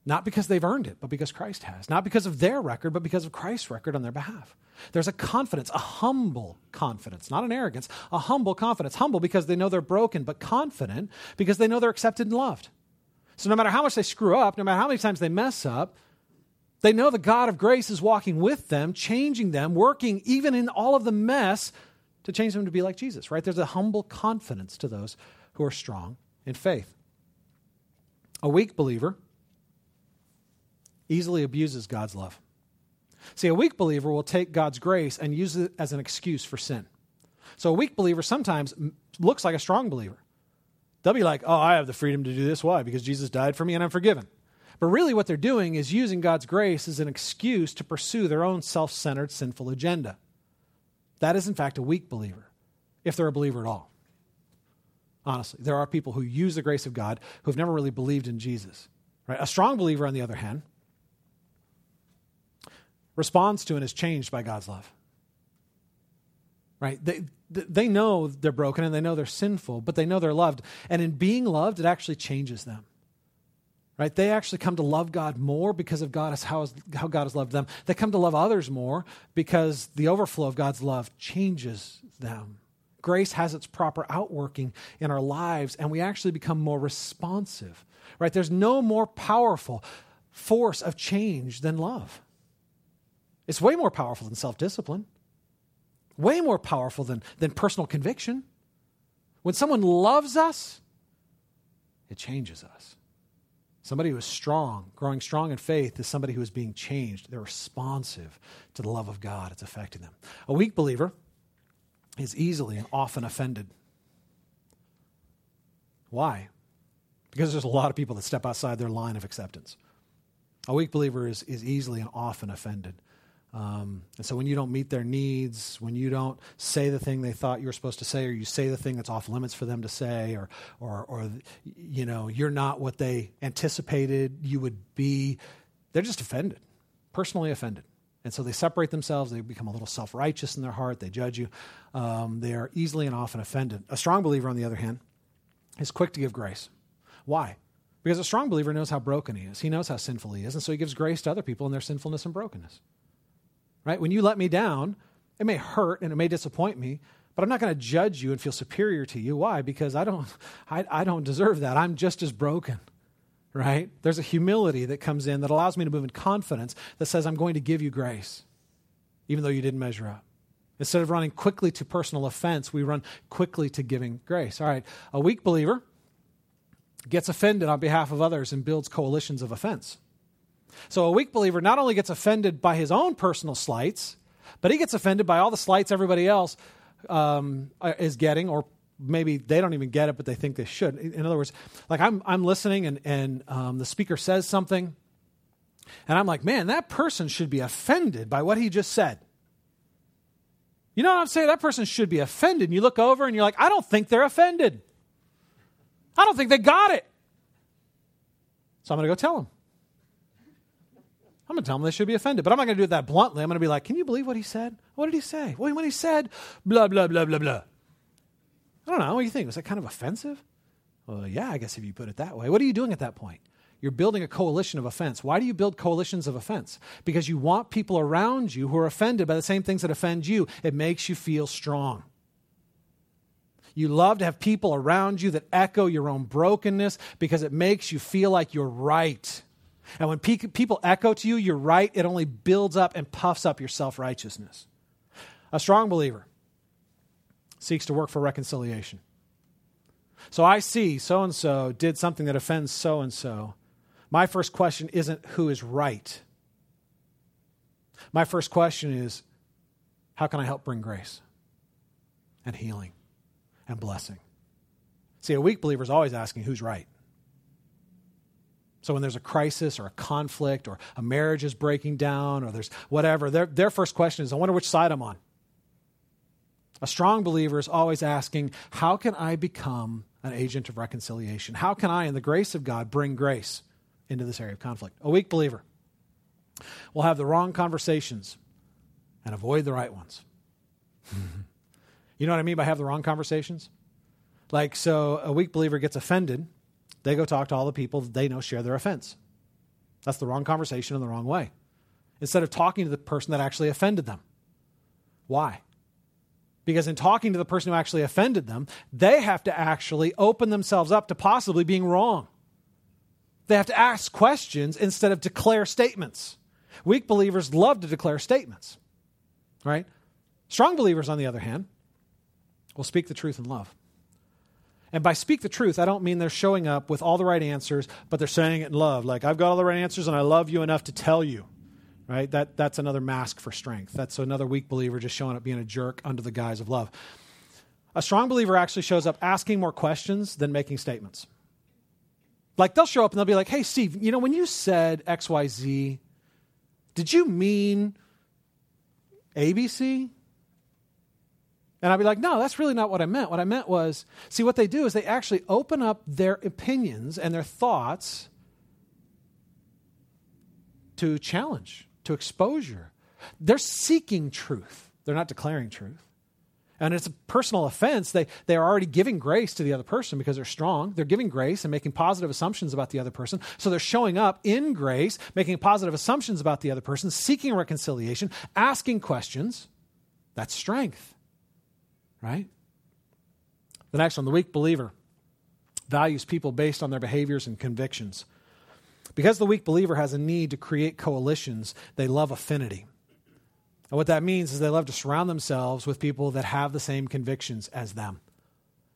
Not because they've earned it, but because Christ has. Not because of their record, but because of Christ's record on their behalf. There's a confidence, a humble confidence, not an arrogance, a humble confidence. Humble because they know they're broken, but confident because they know they're accepted and loved. So no matter how much they screw up, no matter how many times they mess up, they know the God of grace is walking with them, changing them, working even in all of the mess to change them to be like Jesus, right? There's a humble confidence to those who are strong in faith. A weak believer easily abuses God's love. See, a weak believer will take God's grace and use it as an excuse for sin. So a weak believer sometimes looks like a strong believer. They'll be like, oh, I have the freedom to do this. Why? Because Jesus died for me and I'm forgiven. But really, what they're doing is using God's grace as an excuse to pursue their own self centered, sinful agenda. That is, in fact, a weak believer, if they're a believer at all. Honestly, there are people who use the grace of God who have never really believed in Jesus. Right? A strong believer, on the other hand, responds to and is changed by God's love. Right? They, they know they're broken and they know they're sinful, but they know they're loved. And in being loved, it actually changes them. Right? They actually come to love God more because of God how, how God has loved them. They come to love others more because the overflow of God's love changes them. Grace has its proper outworking in our lives, and we actually become more responsive. Right? There's no more powerful force of change than love. It's way more powerful than self discipline. Way more powerful than, than personal conviction. When someone loves us, it changes us. Somebody who is strong, growing strong in faith, is somebody who is being changed. They're responsive to the love of God. It's affecting them. A weak believer is easily and often offended. Why? Because there's a lot of people that step outside their line of acceptance. A weak believer is, is easily and often offended. Um, and so when you don't meet their needs, when you don't say the thing they thought you were supposed to say, or you say the thing that's off limits for them to say, or, or, or you know, you're not what they anticipated you would be, they're just offended, personally offended. And so they separate themselves. They become a little self righteous in their heart. They judge you. Um, they are easily and often offended. A strong believer, on the other hand, is quick to give grace. Why? Because a strong believer knows how broken he is. He knows how sinful he is. And so he gives grace to other people in their sinfulness and brokenness right? When you let me down, it may hurt and it may disappoint me, but I'm not going to judge you and feel superior to you. Why? Because I don't, <laughs> I, I don't deserve that. I'm just as broken, right? There's a humility that comes in that allows me to move in confidence that says, I'm going to give you grace, even though you didn't measure up. Instead of running quickly to personal offense, we run quickly to giving grace. All right, a weak believer gets offended on behalf of others and builds coalitions of offense. So a weak believer not only gets offended by his own personal slights, but he gets offended by all the slights everybody else um, uh, is getting, or maybe they don't even get it, but they think they should. In other words, like I'm, I'm listening and, and um, the speaker says something, and I'm like, man, that person should be offended by what he just said. You know what I'm saying? That person should be offended. And you look over and you're like, I don't think they're offended. I don't think they got it. So I'm going to go tell them. I'm going to tell them they should be offended, but I'm not going to do it that bluntly. I'm going to be like, can you believe what he said? What did he say? Well, when he said blah, blah, blah, blah, blah. I don't know. What do you think? Was that kind of offensive? Well, yeah, I guess if you put it that way. What are you doing at that point? You're building a coalition of offense. Why do you build coalitions of offense? Because you want people around you who are offended by the same things that offend you. It makes you feel strong. You love to have people around you that echo your own brokenness because it makes you feel like you're right. And when pe- people echo to you, you're right, it only builds up and puffs up your self righteousness. A strong believer seeks to work for reconciliation. So I see so and so did something that offends so and so. My first question isn't who is right. My first question is how can I help bring grace and healing and blessing? See, a weak believer is always asking who's right. So when there's a crisis or a conflict or a marriage is breaking down or there's whatever, their, their first question is, I wonder which side I'm on. A strong believer is always asking, How can I become an agent of reconciliation? How can I, in the grace of God, bring grace into this area of conflict? A weak believer will have the wrong conversations and avoid the right ones. <laughs> you know what I mean by have the wrong conversations? Like, so a weak believer gets offended they go talk to all the people that they know share their offense. That's the wrong conversation in the wrong way. Instead of talking to the person that actually offended them. Why? Because in talking to the person who actually offended them, they have to actually open themselves up to possibly being wrong. They have to ask questions instead of declare statements. Weak believers love to declare statements, right? Strong believers, on the other hand, will speak the truth in love. And by speak the truth, I don't mean they're showing up with all the right answers, but they're saying it in love. Like, I've got all the right answers and I love you enough to tell you. Right? That, that's another mask for strength. That's another weak believer just showing up being a jerk under the guise of love. A strong believer actually shows up asking more questions than making statements. Like, they'll show up and they'll be like, hey, Steve, you know, when you said XYZ, did you mean ABC? And I'd be like, no, that's really not what I meant. What I meant was, see, what they do is they actually open up their opinions and their thoughts to challenge, to exposure. They're seeking truth, they're not declaring truth. And it's a personal offense. They, they are already giving grace to the other person because they're strong. They're giving grace and making positive assumptions about the other person. So they're showing up in grace, making positive assumptions about the other person, seeking reconciliation, asking questions. That's strength right? The next one, the weak believer values people based on their behaviors and convictions. Because the weak believer has a need to create coalitions, they love affinity. And what that means is they love to surround themselves with people that have the same convictions as them.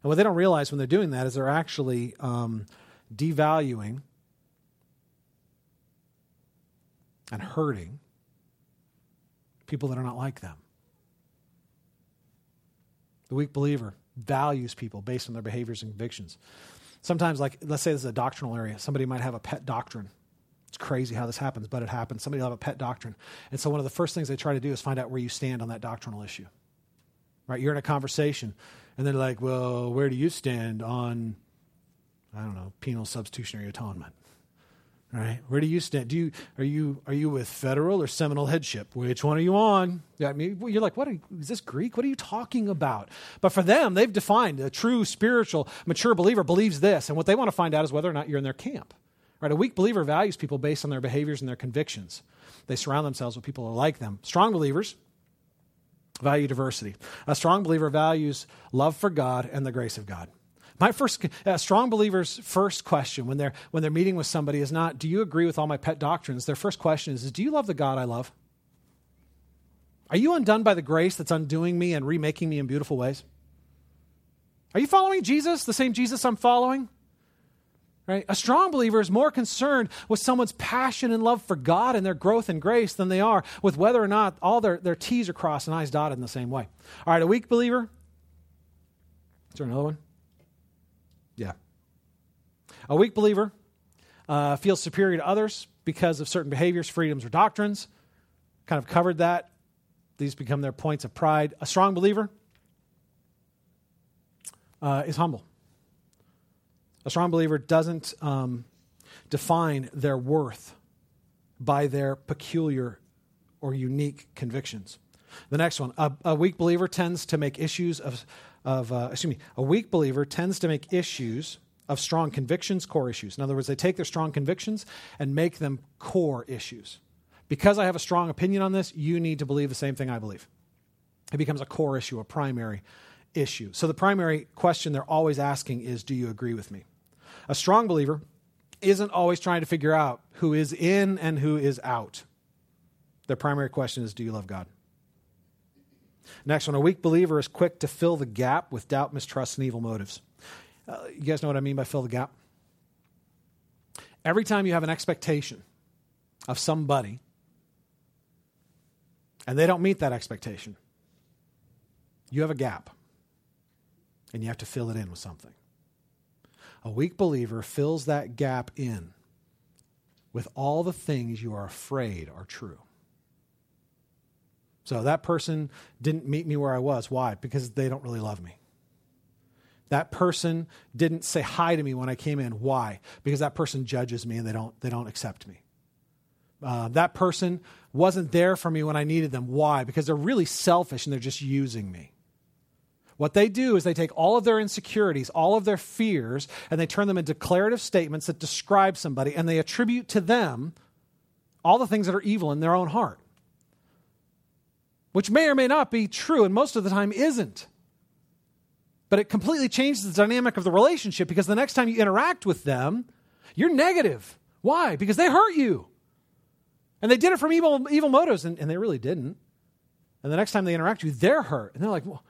And what they don't realize when they're doing that is they're actually um, devaluing and hurting people that are not like them. The weak believer values people based on their behaviors and convictions. Sometimes, like, let's say this is a doctrinal area, somebody might have a pet doctrine. It's crazy how this happens, but it happens. Somebody will have a pet doctrine. And so, one of the first things they try to do is find out where you stand on that doctrinal issue. Right? You're in a conversation, and they're like, well, where do you stand on, I don't know, penal substitutionary atonement? Right? Where do you stand? Do you are you are you with federal or seminal headship? Which one are you on? I mean, you're like, what are, is this Greek? What are you talking about? But for them, they've defined a true spiritual mature believer believes this, and what they want to find out is whether or not you're in their camp. Right? A weak believer values people based on their behaviors and their convictions. They surround themselves with people who are like them. Strong believers value diversity. A strong believer values love for God and the grace of God. My first, uh, strong believers' first question when they're, when they're meeting with somebody is not, Do you agree with all my pet doctrines? Their first question is, Do you love the God I love? Are you undone by the grace that's undoing me and remaking me in beautiful ways? Are you following Jesus, the same Jesus I'm following? Right? A strong believer is more concerned with someone's passion and love for God and their growth and grace than they are with whether or not all their, their T's are crossed and I's dotted in the same way. All right, a weak believer. Is there another one? Yeah. A weak believer uh, feels superior to others because of certain behaviors, freedoms, or doctrines. Kind of covered that. These become their points of pride. A strong believer uh, is humble. A strong believer doesn't um, define their worth by their peculiar or unique convictions. The next one a, a weak believer tends to make issues of of, uh, excuse me, a weak believer tends to make issues of strong convictions, core issues. In other words, they take their strong convictions and make them core issues. Because I have a strong opinion on this, you need to believe the same thing I believe. It becomes a core issue, a primary issue. So the primary question they're always asking is Do you agree with me? A strong believer isn't always trying to figure out who is in and who is out. Their primary question is Do you love God? Next one, a weak believer is quick to fill the gap with doubt, mistrust, and evil motives. Uh, you guys know what I mean by fill the gap? Every time you have an expectation of somebody and they don't meet that expectation, you have a gap and you have to fill it in with something. A weak believer fills that gap in with all the things you are afraid are true. So that person didn't meet me where I was. Why? Because they don't really love me. That person didn't say hi to me when I came in. Why? Because that person judges me and they don't, they don't accept me. Uh, that person wasn't there for me when I needed them. Why? Because they're really selfish and they're just using me. What they do is they take all of their insecurities, all of their fears, and they turn them into declarative statements that describe somebody, and they attribute to them all the things that are evil in their own heart, which may or may not be true, and most of the time isn't. But it completely changes the dynamic of the relationship because the next time you interact with them, you're negative. Why? Because they hurt you. And they did it from evil, evil motives, and, and they really didn't. And the next time they interact with you, they're hurt. And they're like, well,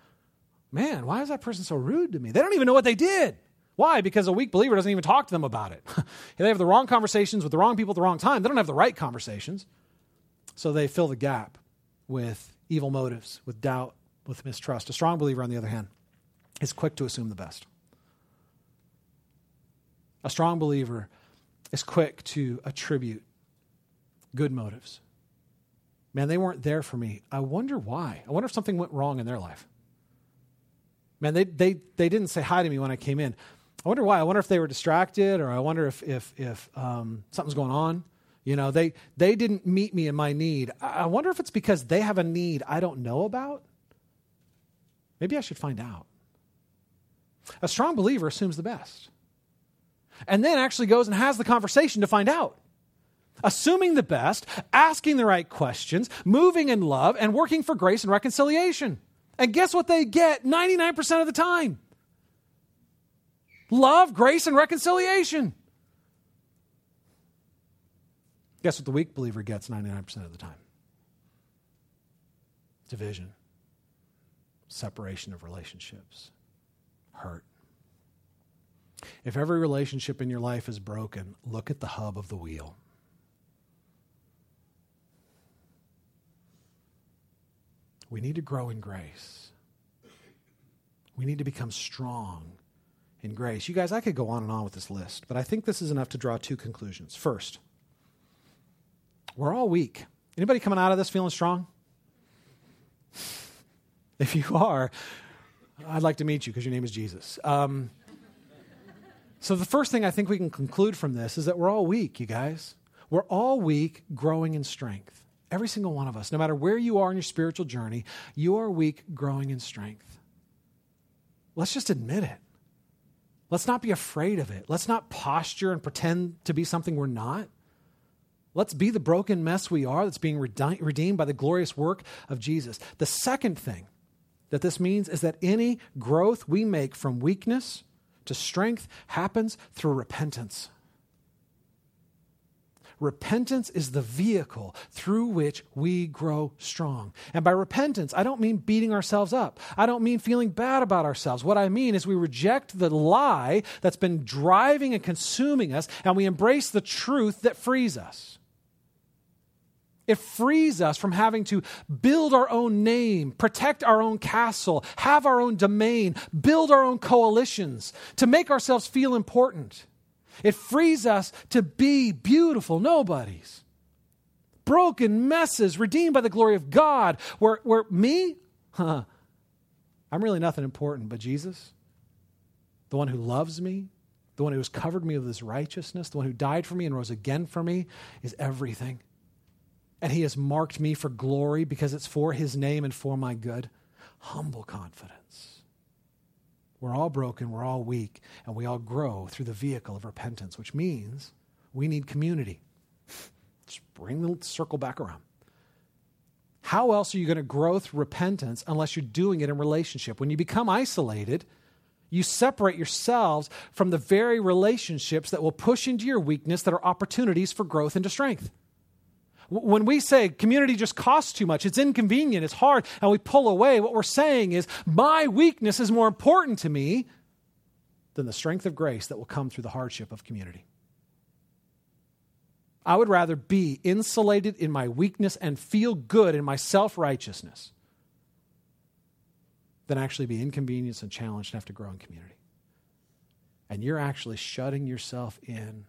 man, why is that person so rude to me? They don't even know what they did. Why? Because a weak believer doesn't even talk to them about it. <laughs> they have the wrong conversations with the wrong people at the wrong time. They don't have the right conversations. So they fill the gap with evil motives, with doubt, with mistrust. A strong believer, on the other hand, is quick to assume the best. A strong believer is quick to attribute good motives. Man, they weren't there for me. I wonder why. I wonder if something went wrong in their life. Man, they, they, they didn't say hi to me when I came in. I wonder why. I wonder if they were distracted or I wonder if, if, if um, something's going on. You know, they, they didn't meet me in my need. I wonder if it's because they have a need I don't know about. Maybe I should find out. A strong believer assumes the best and then actually goes and has the conversation to find out. Assuming the best, asking the right questions, moving in love, and working for grace and reconciliation. And guess what they get 99% of the time? Love, grace, and reconciliation. Guess what the weak believer gets 99% of the time? Division, separation of relationships, hurt. If every relationship in your life is broken, look at the hub of the wheel. We need to grow in grace. We need to become strong in grace. You guys, I could go on and on with this list, but I think this is enough to draw two conclusions. First, we're all weak. Anybody coming out of this feeling strong? <laughs> If you are, I'd like to meet you because your name is Jesus. Um, so, the first thing I think we can conclude from this is that we're all weak, you guys. We're all weak, growing in strength. Every single one of us, no matter where you are in your spiritual journey, you are weak, growing in strength. Let's just admit it. Let's not be afraid of it. Let's not posture and pretend to be something we're not. Let's be the broken mess we are that's being redeemed by the glorious work of Jesus. The second thing that this means is that any growth we make from weakness to strength happens through repentance. Repentance is the vehicle through which we grow strong. And by repentance, I don't mean beating ourselves up. I don't mean feeling bad about ourselves. What I mean is we reject the lie that's been driving and consuming us, and we embrace the truth that frees us. It frees us from having to build our own name, protect our own castle, have our own domain, build our own coalitions, to make ourselves feel important. It frees us to be beautiful nobodies, broken messes, redeemed by the glory of God. Where, where me, huh, I'm really nothing important, but Jesus, the one who loves me, the one who has covered me with his righteousness, the one who died for me and rose again for me, is everything. And he has marked me for glory because it's for his name and for my good. Humble confidence. We're all broken, we're all weak, and we all grow through the vehicle of repentance, which means we need community. Just bring the circle back around. How else are you going to grow through repentance unless you're doing it in relationship? When you become isolated, you separate yourselves from the very relationships that will push into your weakness that are opportunities for growth into strength. When we say community just costs too much, it's inconvenient, it's hard, and we pull away, what we're saying is my weakness is more important to me than the strength of grace that will come through the hardship of community. I would rather be insulated in my weakness and feel good in my self righteousness than actually be inconvenienced and challenged and have to grow in community. And you're actually shutting yourself in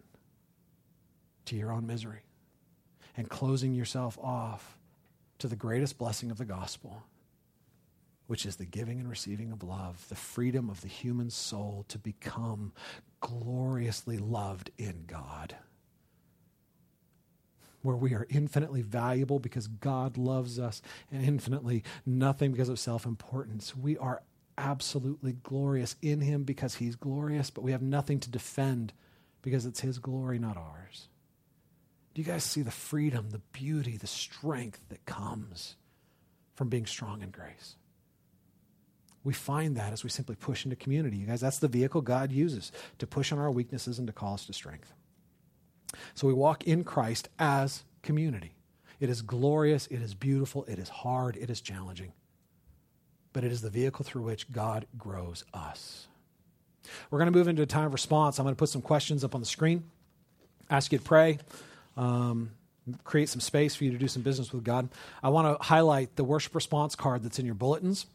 to your own misery and closing yourself off to the greatest blessing of the gospel, which is the giving and receiving of love, the freedom of the human soul to become gloriously loved in God where we are infinitely valuable because God loves us and infinitely nothing because of self importance. We are absolutely glorious in Him because He's glorious, but we have nothing to defend because it's His glory, not ours. Do you guys see the freedom, the beauty, the strength that comes from being strong in grace? We find that as we simply push into community. You guys, that's the vehicle God uses to push on our weaknesses and to call us to strength. So we walk in Christ as community. It is glorious, it is beautiful, it is hard, it is challenging. But it is the vehicle through which God grows us. We're going to move into a time of response. I'm going to put some questions up on the screen, ask you to pray, um, create some space for you to do some business with God. I want to highlight the worship response card that's in your bulletins.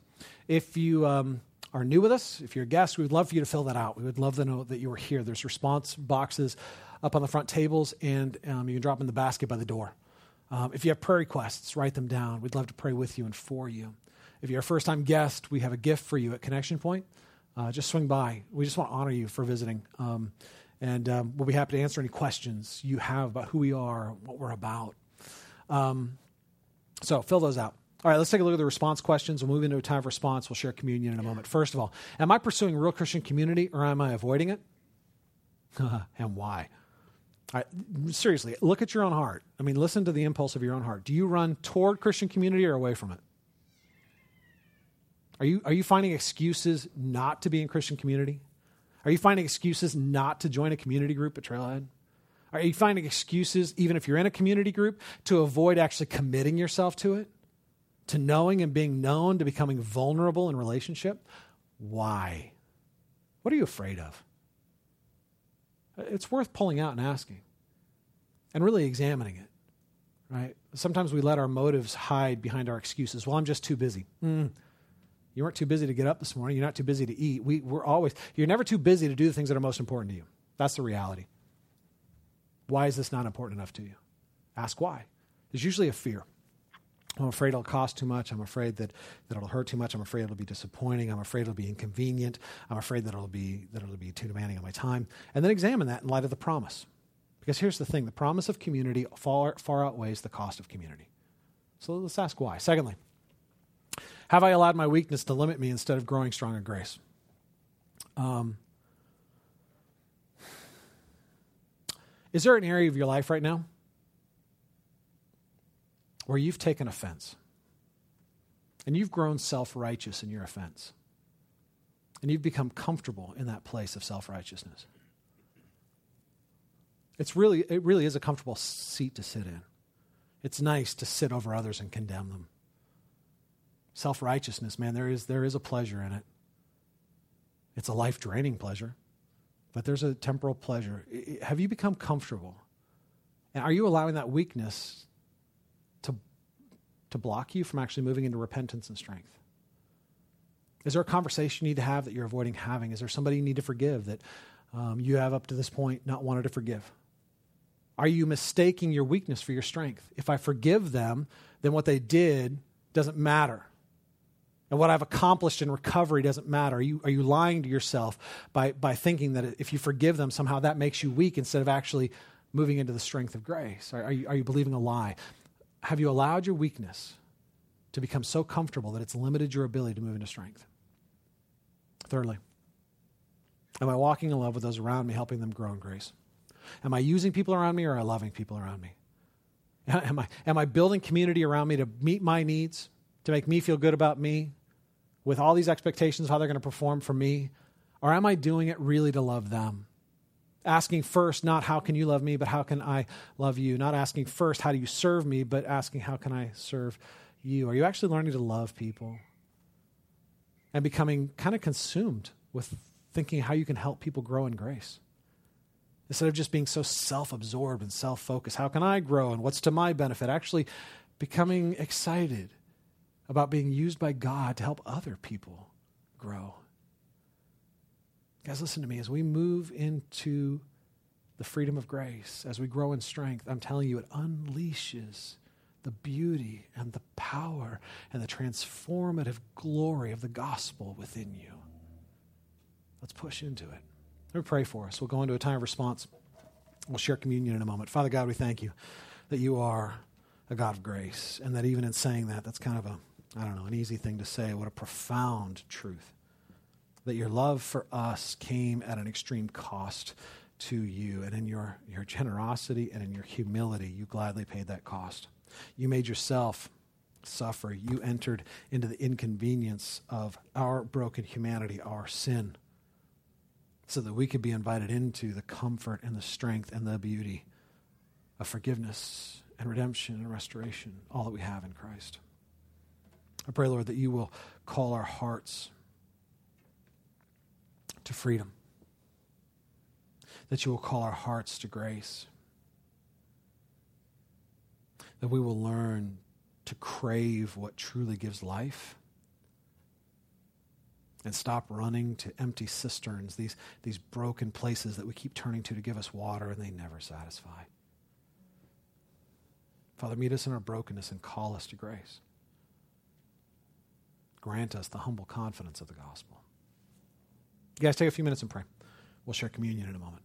If you um, are new with us, if you're a guest, we would love for you to fill that out. We would love to know that you are here. There's response boxes up on the front tables, and um, you can drop them in the basket by the door. Um, if you have prayer requests, write them down. We'd love to pray with you and for you. If you're a first time guest, we have a gift for you at Connection Point. Uh, just swing by. We just want to honor you for visiting. Um, and um, we'll be happy to answer any questions you have about who we are, what we're about. Um, so fill those out. All right, let's take a look at the response questions. We'll move into a time of response. We'll share communion in a moment. First of all, am I pursuing real Christian community or am I avoiding it? <laughs> and why? seriously, look at your own heart. I mean, listen to the impulse of your own heart. Do you run toward Christian community or away from it? Are you, are you finding excuses not to be in Christian community? Are you finding excuses not to join a community group at Trailhead? Are you finding excuses, even if you're in a community group, to avoid actually committing yourself to it? To knowing and being known, to becoming vulnerable in relationship? Why? What are you afraid of? it's worth pulling out and asking and really examining it, right? Sometimes we let our motives hide behind our excuses. Well, I'm just too busy. Mm. You weren't too busy to get up this morning. You're not too busy to eat. We, we're always, you're never too busy to do the things that are most important to you. That's the reality. Why is this not important enough to you? Ask why. There's usually a fear. I'm afraid it'll cost too much. I'm afraid that, that it'll hurt too much. I'm afraid it'll be disappointing. I'm afraid it'll be inconvenient. I'm afraid that it'll be that it'll be too demanding on my time. And then examine that in light of the promise. Because here's the thing the promise of community far, far outweighs the cost of community. So let's ask why. Secondly, have I allowed my weakness to limit me instead of growing strong in grace? Um, is there an area of your life right now where you've taken offense and you've grown self righteous in your offense and you've become comfortable in that place of self righteousness. It's really, it really is a comfortable seat to sit in. It's nice to sit over others and condemn them. Self righteousness, man, there is, there is a pleasure in it. It's a life draining pleasure, but there's a temporal pleasure. Have you become comfortable? And are you allowing that weakness to to block you from actually moving into repentance and strength? Is there a conversation you need to have that you're avoiding having? Is there somebody you need to forgive that um, you have up to this point not wanted to forgive? Are you mistaking your weakness for your strength? If I forgive them, then what they did doesn't matter. And what I've accomplished in recovery doesn't matter. Are you, are you lying to yourself by, by thinking that if you forgive them, somehow that makes you weak instead of actually moving into the strength of grace? Are, are, you, are you believing a lie? have you allowed your weakness to become so comfortable that it's limited your ability to move into strength? Thirdly, Am I walking in love with those around me, helping them grow in grace? Am I using people around me or am I loving people around me? <laughs> Am I, am I building community around me to meet my needs, to make me feel good about me, with all these expectations of how they're going to perform for me? Or am I doing it really to love them? Asking first, not how can you love me, but how can I love you? Not asking first, how do you serve me, but asking, how can I serve you? Are you actually learning to love people? And becoming kind of consumed with thinking how you can help people grow in grace? Instead of just being so self absorbed and self focused, how can I grow and what's to my benefit? Actually, becoming excited about being used by God to help other people grow. Guys, listen to me. As we move into the freedom of grace, as we grow in strength, I'm telling you, it unleashes the beauty and the power and the transformative glory of the gospel within you. Let's push into it. Let me pray for us. We'll go into a time of response. We'll share communion in a moment. Father God, we thank you that you are a God of grace, and that even in saying that, that's kind of a, I don't know, an easy thing to say. What a profound truth. That your love for us came at an extreme cost to you, and in your, your generosity and in your humility, you gladly paid that cost. You made yourself suffer. You entered into the inconvenience of our broken humanity, our sin so that we could be invited into the comfort and the strength and the beauty of forgiveness and redemption and restoration, all that we have in Christ. I pray, Lord, that you will call our hearts to freedom, that you will call our hearts to grace, that we will learn to crave what truly gives life and stop running to empty cisterns, these, these broken places that we keep turning to to give us water and they never satisfy. Father, meet us in our brokenness and call us to grace. Grant us the humble confidence of the gospel. You guys take a few minutes and pray. We'll share communion in a moment.